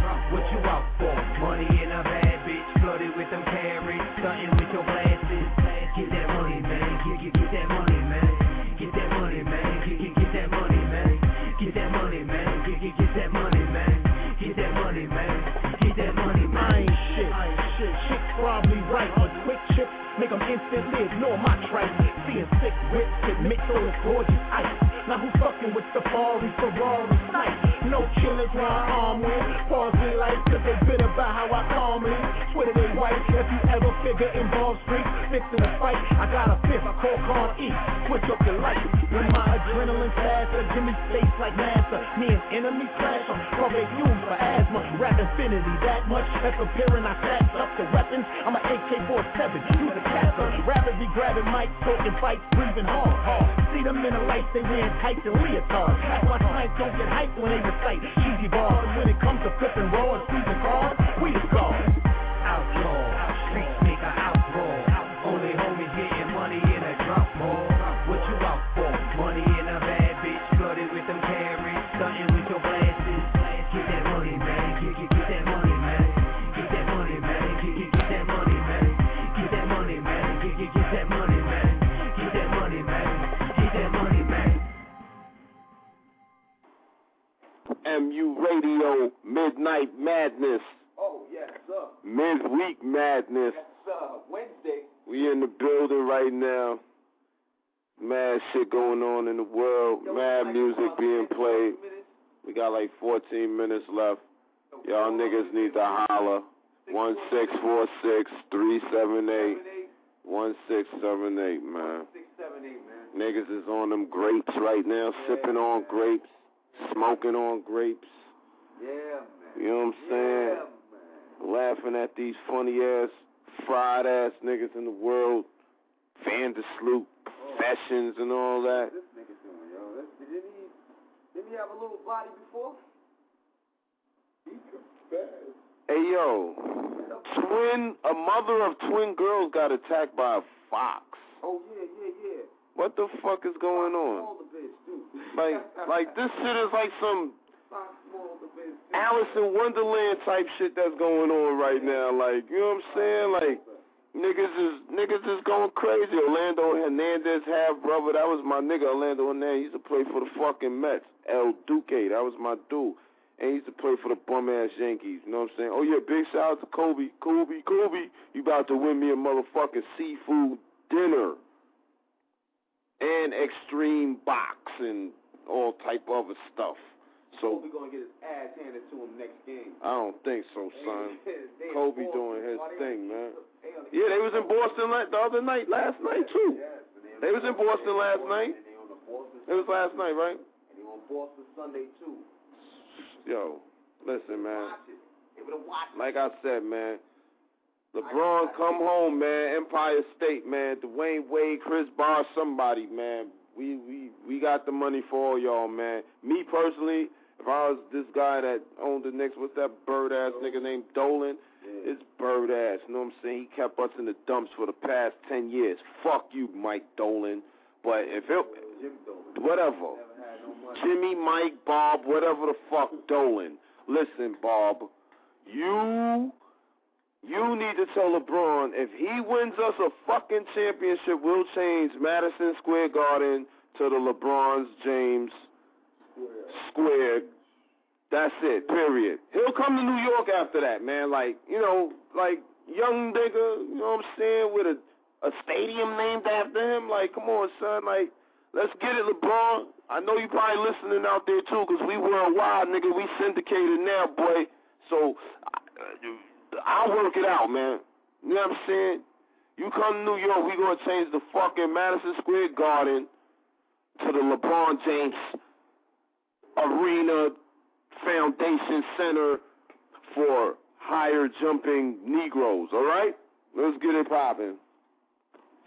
Instantly ignore my tripe. Seeing sick whips that mix all this gorgeous ice. Now who fucking with Safari, Ferrari, Snipe? No killers where I arm with. Pause me like cause they bit about how I calm it. Twitter they If you ever figure involved streets, fixing a fight, I got a fifth, I call Con E. Switch up your life. When my adrenaline faster, give me space like NASA. Me and enemy clash on probate fumes for asthma. Rap infinity that much. That's appearing, I stacked up the weapons. I'm an AK-47, the a capper. be grabbing mics, talking fights, breathing hard. See them in the lights, they wearing tights and leotards. That's why snipes don't get hyped when they recite cheesy bars. When it comes to flipping raw and freezing cars, we the guards. MU Radio Midnight Madness. Oh, yes, sir. Midweek Madness. Yes, sir. Wednesday. We in the building right now. Mad shit going on in the world. Mad music uh, being played. We got like 14 minutes left. Y'all niggas need to holler. 1646-378. 1678, man. Niggas is on them grapes right now, sipping on grapes, smoking on grapes. Yeah, man. You know what I'm saying? Laughing at these funny ass, fried ass niggas in the world. Vandersloot, Confessions oh. and all that. This nigga doing, yo. This, didn't he? Didn't he have a little body before? He confessed. Hey yo, twin, a mother of twin girls got attacked by a fox. Oh yeah, yeah, yeah. What the fuck is going on? All the bitch too. Like, like this shit is like some. Alice in Wonderland type shit that's going on right now. Like, you know what I'm saying? Like, niggas is niggas is going crazy. Orlando Hernandez half brother, that was my nigga. Orlando Hernandez he used to play for the fucking Mets. El Duque, that was my dude. And he used to play for the bum ass Yankees. You know what I'm saying? Oh yeah, big shout out to Kobe. Kobe, Kobe, you about to win me a motherfucking seafood dinner. And extreme box and all type of other stuff. So Kobe gonna get his ass handed to him next game. I don't think so, son. They Kobe doing his thing, man. they Yeah, they was in Boston la- the other night, last night too. They was in Boston last night. They Boston. It was last night, right? And they on Boston Sunday too. Yo, listen, man. Watch it. They would have watched. Like I said, man. LeBron, come home, man. Empire State, man. Dwyane Wade, Chris Barr, somebody, man. We we we got the money for all y'all, man. Me personally, if I was this guy that owned the Knicks, what's that bird ass nigga named Dolan? It's bird ass. You know what I'm saying? He kept us in the dumps for the past ten years. Fuck you, Mike Dolan. But if it whatever. Jimmy, Mike, Bob, whatever the fuck, Dolan. Listen, Bob, you you need to tell LeBron if he wins us a fucking championship, we'll change Madison Square Garden to the LeBron James Square. That's it. Period. He'll come to New York after that, man. Like you know, like young nigga. You know what I'm saying? With a a stadium named after him. Like, come on, son. Like, let's get it, LeBron. I know you probably listening out there too, cause we worldwide, nigga. We syndicated now, boy. So I- I'll work it out, man. You know what I'm saying? You come to New York, we gonna change the fucking Madison Square Garden to the LeBron James Arena Foundation Center for higher jumping Negroes. All right, let's get it popping.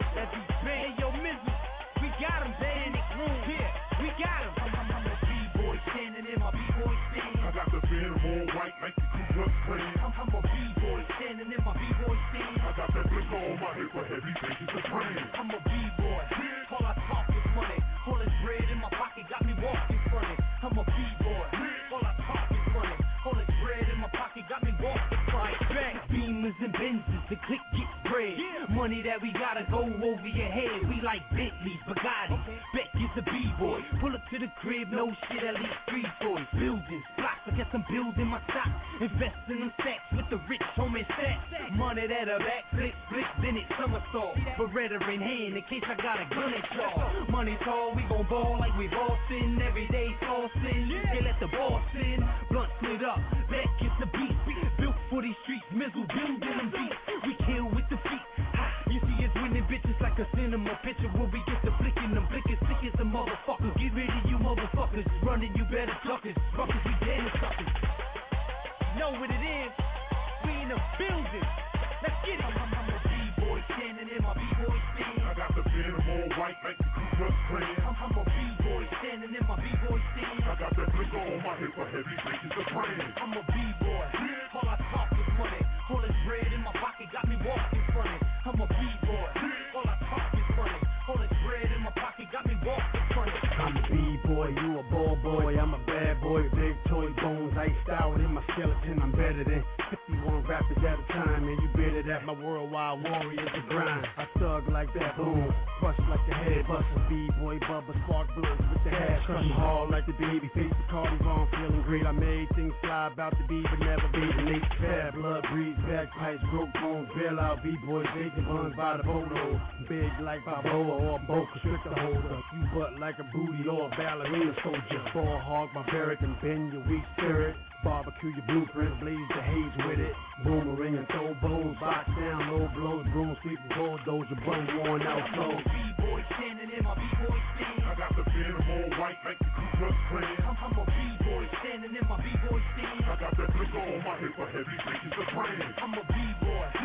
That you bang yo misery. We got him there in the room. Here, we got him. I'm a B-boy standing in my B-boy stand. I got the venom all white like the Ku Klux Klan. I'm, I'm a B-boy standing in my B-boy stand. I got that blick on my hip for heavy bases of brand. I'm a B-boy. And Benzes, the click gets bread. Money that we gotta go over your head. We like Bentleys, Bugatti. Beck is a B-boy. Pull up to the crib, no shit, at least three toys. Buildings, blocks, I guess I'm building my stock. Invest in them stacks with the rich homie stacks. Money that a back flip, flip, then it somersault. Beretta in hand in case I got a gun at y'all. Money tall, we gon' ball like we Boston. Every day tossing, they let the ball sin. Blunt split up, back is the beat. For these streets, mizzle building them beats. We kill with the feet. Ha, You see us winning bitches like a cinema picture where we get the flicking them blickers, sick as a motherfucker. Get rid of you motherfuckers, running you better suckers. Fuckers, we damn suckers. Know what it is? We in the building. Let's get it. I'm, I'm a B-boy standing in my B-boy stand. I got the venom all white like the Ku Klux Klan. I'm, I'm a B-boy standing in my B-boy stand. I got that blick on my hip for heavy bases of brand. I'm a B-boy. In my skeleton, I'm better than 51 rappers at a time, and you better that my worldwide warriors a grind. I thug like that, boom, bust like the head buster, B-boy, bubba, spark bloods with the hash, crushing hard like the baby face, the Cardi on, feeling great, I made things fly about to be, but never be the Nate Fab, blood breeds, bagpipes, broke bones, bail out, B-boys, bacon buns by the boatload, big like Balboa or Boca, constrictor holder, you butt like a booty or a ballerina soldier, ball hog, barbaric, and bend your weak spirit, barbecue your blueprint, blaze the haze with it, boomerang and throw bows, box down, low blows, broom sweep, bulldozer, bum worn out clothes. B-boy standing in my B-boy stand. I got the venom all white like the Ku Klux Klan. I'm, I'm a B-boy standing in my B-boy stand. I got that blick on my hip for heavy bases of brand. I'm a B-boy.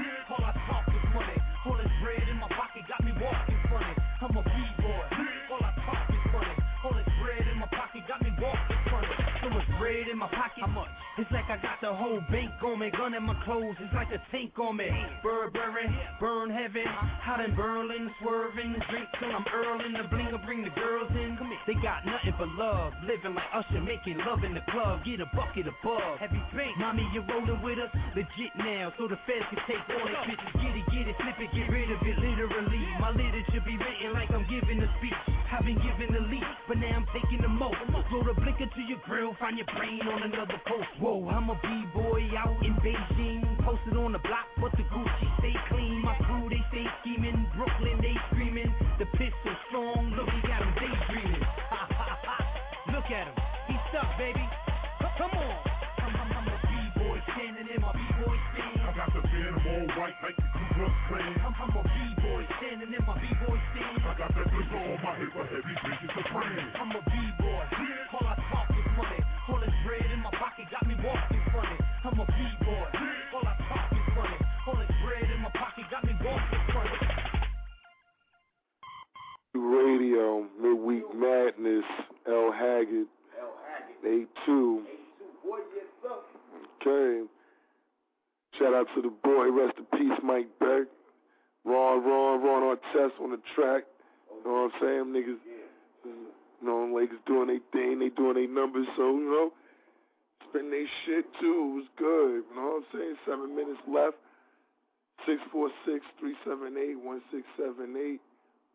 Bread in my pocket. How much? It's like I got the whole bank on me. Gun in my clothes. It's like a tank on me. Burberry, burn heaven. Hot in Berlin, swerving. Drink till I'm earling. The bling will bring the girls in. Come here. They got nothing but love. Living like Usher, making love in the club. Get a bucket above. Heavy bank. Mommy, you're rolling with us. Legit now. So the feds can take all that bitches. Get it, get it, flip it, get rid of it. Literally. My literature be written like I'm giving a speech. I've been given the but now I'm taking the most. Throw the blinker to your grill, find your brain on another post. Whoa, I'm a b-boy out in Beijing, posted on the block, but the Gucci stay clean. My crew they stay scheming, Brooklyn they screaming. The pistol strong, look he got him daydreaming. look at him, he's stuck, baby. Come on. I'm, I'm, a b-boy standing in my b-boy stand. I got the band all white like the Ku Klux Klan. I'm, I'm a b-boy standing in my b-boy stand. I got that blazer on my head for heavy bitches to brand. I'm a b-boy. All I talk is money. All this bread in my pocket got me walking funny. I'm a b-boy. All I talk is money. All this bread in my pocket got me walking funny. Radio, Midweek Madness, L. Haggard, A2. Okay. Shout out to the boy, rest in peace, Mike Beck. Ron, Ron, Ron Artest on the track. You know what I'm saying? Niggas, you know, Lakers doing their thing, they doing their numbers, so, you know, spend their shit too. It was good. You know what I'm saying? Seven minutes left. 646 378 1678. You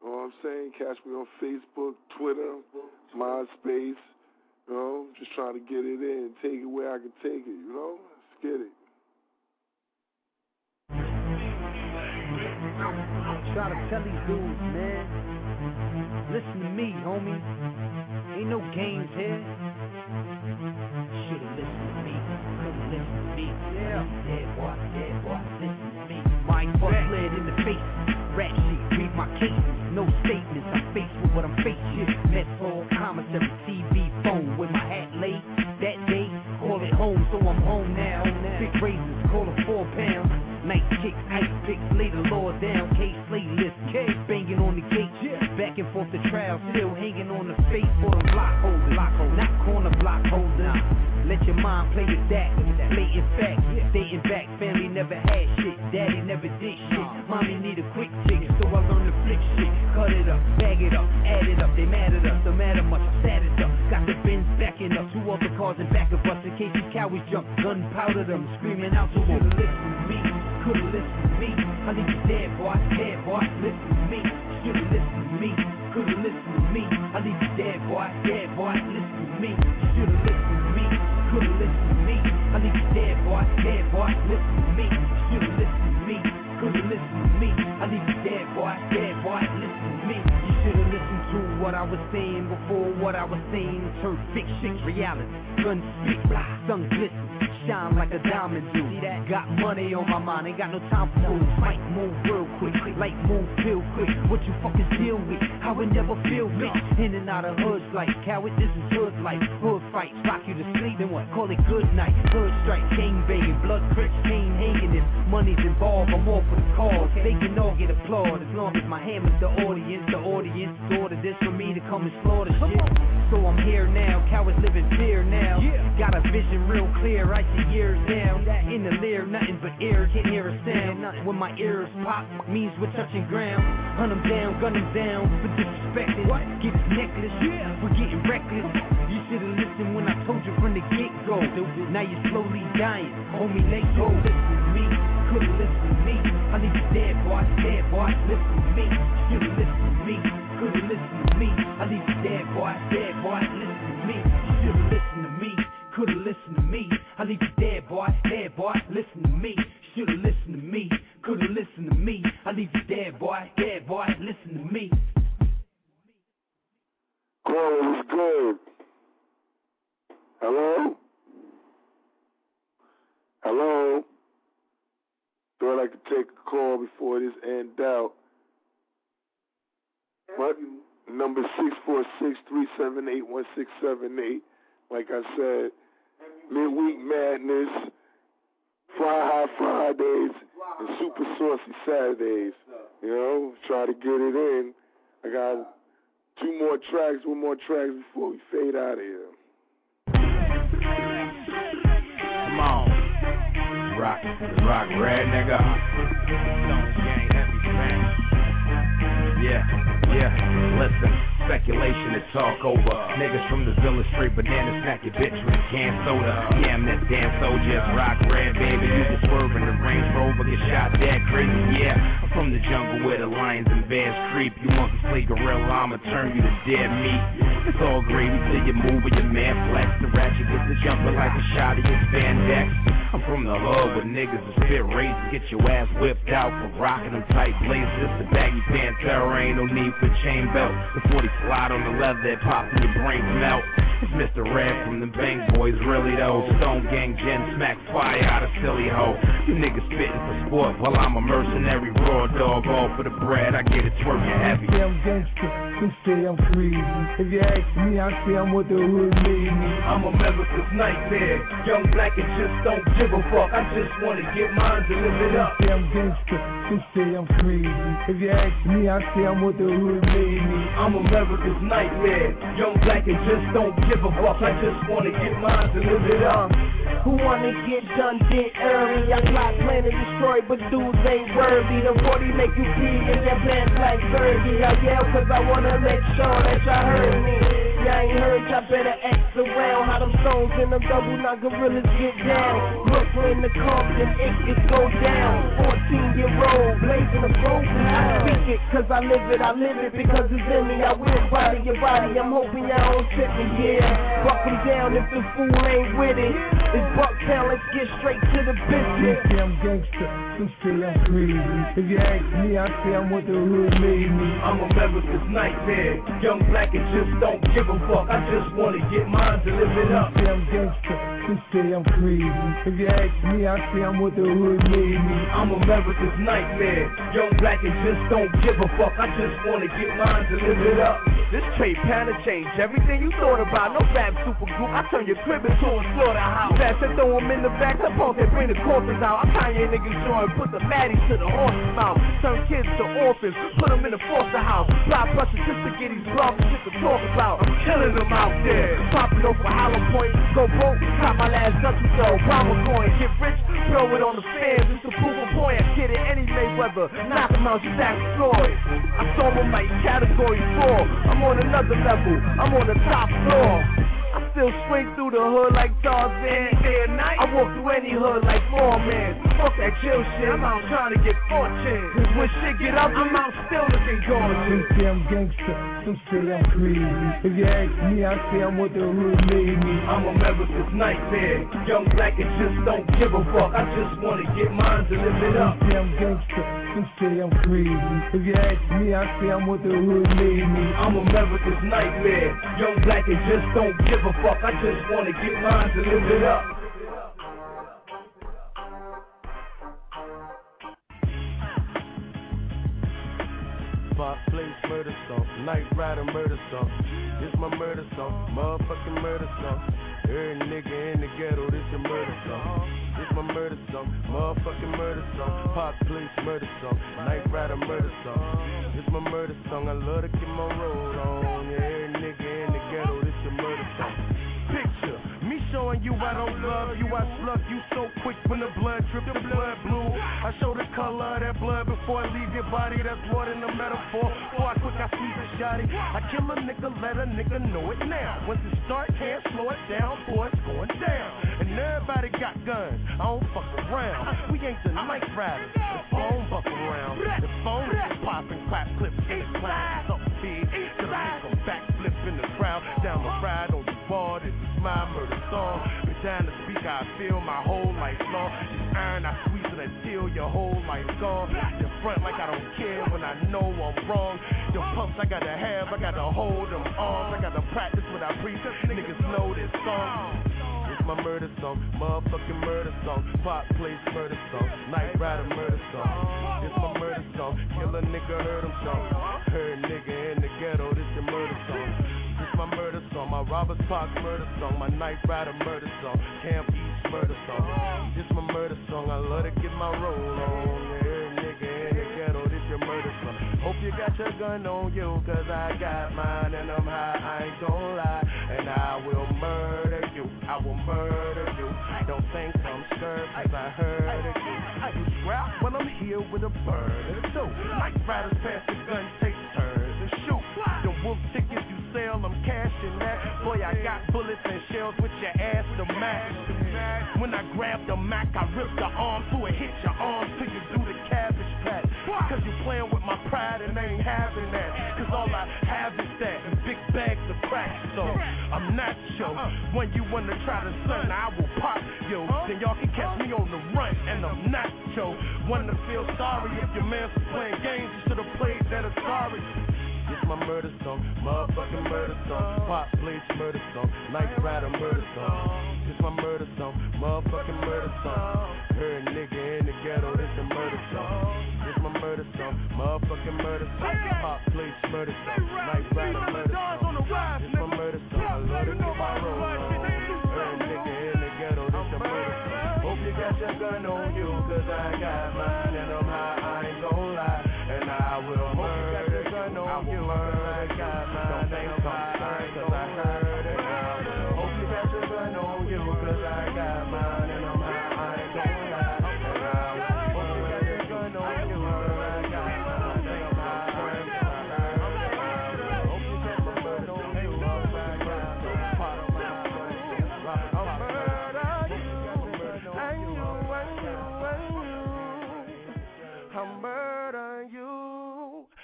know what I'm saying? Catch me on Facebook, Twitter, MySpace. You know, just trying to get it in, take it where I can take it. You know, let's get it. Try to tell these dudes, man. Listen to me, homie. Ain't no games here. Should've listened to me. Could've listened to me. Yeah. Dead boy, dead boy, listen to me. Mike Buck slid in the face. Rap shit, read my cases. No statements. I'm faced with what I'm facing. Mess hall, commissary, TV, phone with my hat laid. That day, call it home, so I'm home now. Big razors, call it four pounds. Night kicks, ice picks, lay the law down. And forth the trial, still hanging on the face for the block holder. Block not corner block holder. Let your mind play with that. Blatant fact, dating back, family never had shit. Daddy never did shit. Mommy need a quick chick, so I learned to flick shit. Cut it up, bag it up, add it up. They mad at us, don't matter much. I'm sad as up. Got the bins backing up, two other cars in back of us in case these cowards jump. Gunpowder them, screaming out to listened to me. Could've listened to me. I need you dead, boy, dead, boy. Listen to me. Should've listened me. Could've listened to me. I leave you dead, boy, dead, boy. Listen to me. you Should've listened to me. Could've listened to me. I leave you dead, boy, dead, boy. Listen to me. you Should've listened to me. Could've listened to me. I leave you dead, boy, dead, boy. Listen to me. You should've listened to what I was saying before what I was saying turned fiction reality. Gun spit, sun glisten, shine like a diamond do. Got money on my mind, ain't got no time for fools. Might move real quick, like move real quick. What you fucking deal with? I would never feel me. In and out of hoods like coward, this is hood life. Hood fights, rock you to sleep, then what? Call it good night. Hood strike, gang banging, blood crits, chain hanging. If money's involved, I'm all for the cause. They can all get applaud as long as my hammer's the audience. The audience ordered this for me to come and slaughter shit. So I'm here now, cowards live in fear now. Got a vision real clear, I see years down. In the leer, nothing but air, can't hear a sound. When my ears pop, means we're touching ground. Hunt them down, gun them down for disrespecting. What? Get his necklace, we're getting reckless. You should've listened when I told you from the get go. Now you're slowly dying, homie, let go. Listen to me, could've listened to me. I need you dead, boy, dead, boy. Listen to me, should've listened to me. Could've listened to me. I leave you dead, boy, dead, boy. Listen leave you dead, boy, dead, boy. Listen to me, should've listened to me. Could've listened to me. I leave you dead, boy, dead, boy. Listen to me. Caller was good. Hello? Hello? Thought I could take a call before this end out. What? Number six four six three seven eight one six seven eight. Like I said, midweek madness, Fly High Fridays, and Super Saucy Saturdays. You know, try to get it in. I got two more tracks, one more tracks before we fade out of here. Come on. Rock, rock, red nigga. Don't gang. Yeah, yeah, listen. Speculation to talk over. Niggas from the village straight banana snack your bitch with a can soda. Yeah, I'm that damn soldier. Rock red, baby. You can swerve in the Range Rover, get shot dead crazy. Yeah, I'm from the jungle where the lions and bears creep. You monkeys play gorilla, I'ma turn you to dead meat. It's all gravy till you move with your man flex. The ratchet gets the jumper like a shot of your spandex. I'm from the hood where niggas that spit razors. Get your ass whipped out for rocking them tight blazers. A baggy Pantera, ain't no need for chain belt. The 40 slide on the leather, it pops and your brains melt. It's Mr. Red from the Bang Boys, really though. Stone Gang Gen smack fire out of silly hoe. You niggas spitting for sport while I'm a mercenary raw dog. All for the bread, I get it twerking heavy. say I'm gangster, some say I'm crazy. If you ask me, I say I'm what the hood made me. I'm a Memphis nightmare, young black and just don't give a fuck. I just wanna get mine to live it up. Say I'm gangster, some say I'm crazy. If you ask me, I say I'm what the hood made me. I'm America's nightmare, young black and just don't give a fuck. I just wanna get mine to live it up. Who wanna get done did early? I got plan to destroy, but dudes ain't worthy. The 40 make you pee in your pants like Fergie. I yell cause I wanna make sure that y'all heard me. Y'all ain't heard, y'all better X around. How them stones and them double knock gorillas get down. Brooklyn to Compton, it could go down. 14 year old, blazing the flow. I speak it cause I live it, I live it because it's in me. I will body your body, I'm hoping y'all don't tip me, yeah. Buck 'em down if the fool ain't with it. It's Bucktown, let's get straight to the business. Say I'm gangster, some say I'm crazy. If you ask me, I say I'm what the hood made me. I'm a member Memphis nightmare, young black and just don't give a fuck. I just wanna get mine to live it up. Say gangster, some say I'm crazy. If you ask me, I say I'm what the hood made me. I'm a Memphis nightmare, young black and just don't give a fuck. I just wanna get mine to live it up. This trade pattern changed everything you thought about. No rap super group, I turn your crib into a slaughterhouse. Fast and throw 'em in the back, the punk and bring the corpses out. I Kanye niggas join, put the maddies to the horse's mouth. Turn kids to orphans, put 'em in the foster house. Block pressure just to get these blogs shit to talk about. I'm killing them out there. Popping over Hollow Point, go broke, got my last Dutch so Obama coin. Get rich, throw it on the fans, it's a of point. I get it any Mayweather, knock 'em out, act Floyd. I saw him like category four. I'm on another level, I'm on the top floor. Still swing through the hood like Tarzan. Day and night, I walk through any hood like Foreman. Fuck that chill shit, I'm out trying to get fortune. Cause when shit get up, I'm out still looking gorgeous. say I'm gangster, some say I'm crazy. If you ask me, I say I'm what the hood made me. I'm a Memphis nightmare, young black and just don't give a fuck. I just wanna get mine to live it up. Some say I'm gangster, some say I'm crazy. If you ask me, I say I'm what the hood made me. I'm a Memphis nightmare, young black and just don't give a fuck. I just wanna get mine to live it up. Pop place murder song, night rider murder song. This my murder song, motherfucking murder song. Every nigga in the ghetto, this a murder song. This my murder song, motherfucking murder song. Pop place murder song, night rider murder song. This my murder song, I love to keep my road on. Showing you I don't love you, I slug you so quick when the blood drip, the blood blue. I show the color of that blood before I leave your body. That's more than a metaphor. Before I quick, I sweep a shotty. I kill a nigga, let a nigga know it now. Once it start, can't slow it down, boy, it's going down. And everybody got guns. I don't fuck around. We ain't the night riders. The phone buck around. The phone is popping, clap clips in the cloud. Something big. Till I make in the crowd. Down the ride on the bar. This is my murder song. To speak I feel my whole life long. This iron, I squeeze it until your whole life gone. The front like I don't care when I know I'm wrong. The pumps I gotta have, I gotta hold them arms. I gotta practice what I preach. Niggas know this song. It's my murder song, motherfucking murder song. Pop place murder song, night rider murder song. It's my murder song, kill a nigga, heard him song. Heard Roberts Park murder song, my night rider murder song, Camp East murder song. This my murder song, I love to get my roll on. Yeah, nigga in the ghetto, this your murder song. Hope you got your gun on you, cause I got mine and I'm high, I ain't gon' lie. And I will murder you, I will murder you. Don't think I'm scared, cause I heard of you. You scrap, well I'm here with a burner too. Night riders pass the gun, take I'm cashing that. Boy, I got bullets and shells with your ass to match. When I grab the Mac, I rip the arm through it, hit your arm till you do the cabbage patch. Cause you playing with my pride and ain't having that. Cause all I have is that and big bags of crack. So I'm not sure uh-uh. when you wanna try to sun, I will pop yo. Then y'all can catch me on the run and I'm not sure. Wanna feel sorry if your man's playing games, you should've played that Atari. It's my murder song, motherfucking murder song. Pop place murder song, night rider murder song. It's my murder song, motherfucking murder song. Heard nigga in the ghetto, it's a murder song. It's my murder song, motherfucking murder song. Pop place murder song, night rider murder song. It's my murder song, I love to get my roll on. Heard nigga in the ghetto, it's a murder song. Hope you got your gun on you, cause I got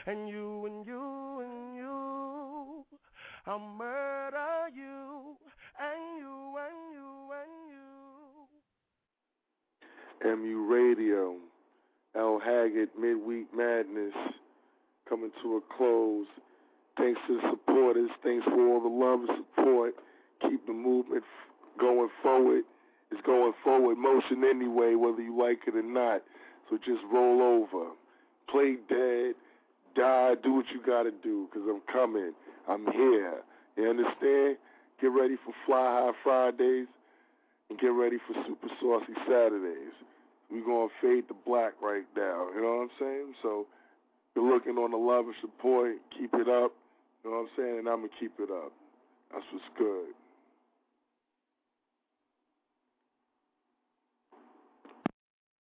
and you, and you, and you. I'll murder you, and you, and you, and you. MU Radio, L. Haggard, Midweek Madness, coming to a close. Thanks to the supporters. Thanks for all the love and support. Keep the movement going forward. It's going forward motion anyway, whether you like it or not. So just roll over. Play dead. Die. Do what you got to do because I'm coming. I'm here. You understand? Get ready for Fly High Fridays and get ready for Super Saucy Saturdays. We're going to fade to black right now. You know what I'm saying? So you're looking on the love and support. Keep it up. You know what I'm saying? And I'm going to keep it up. That's what's good.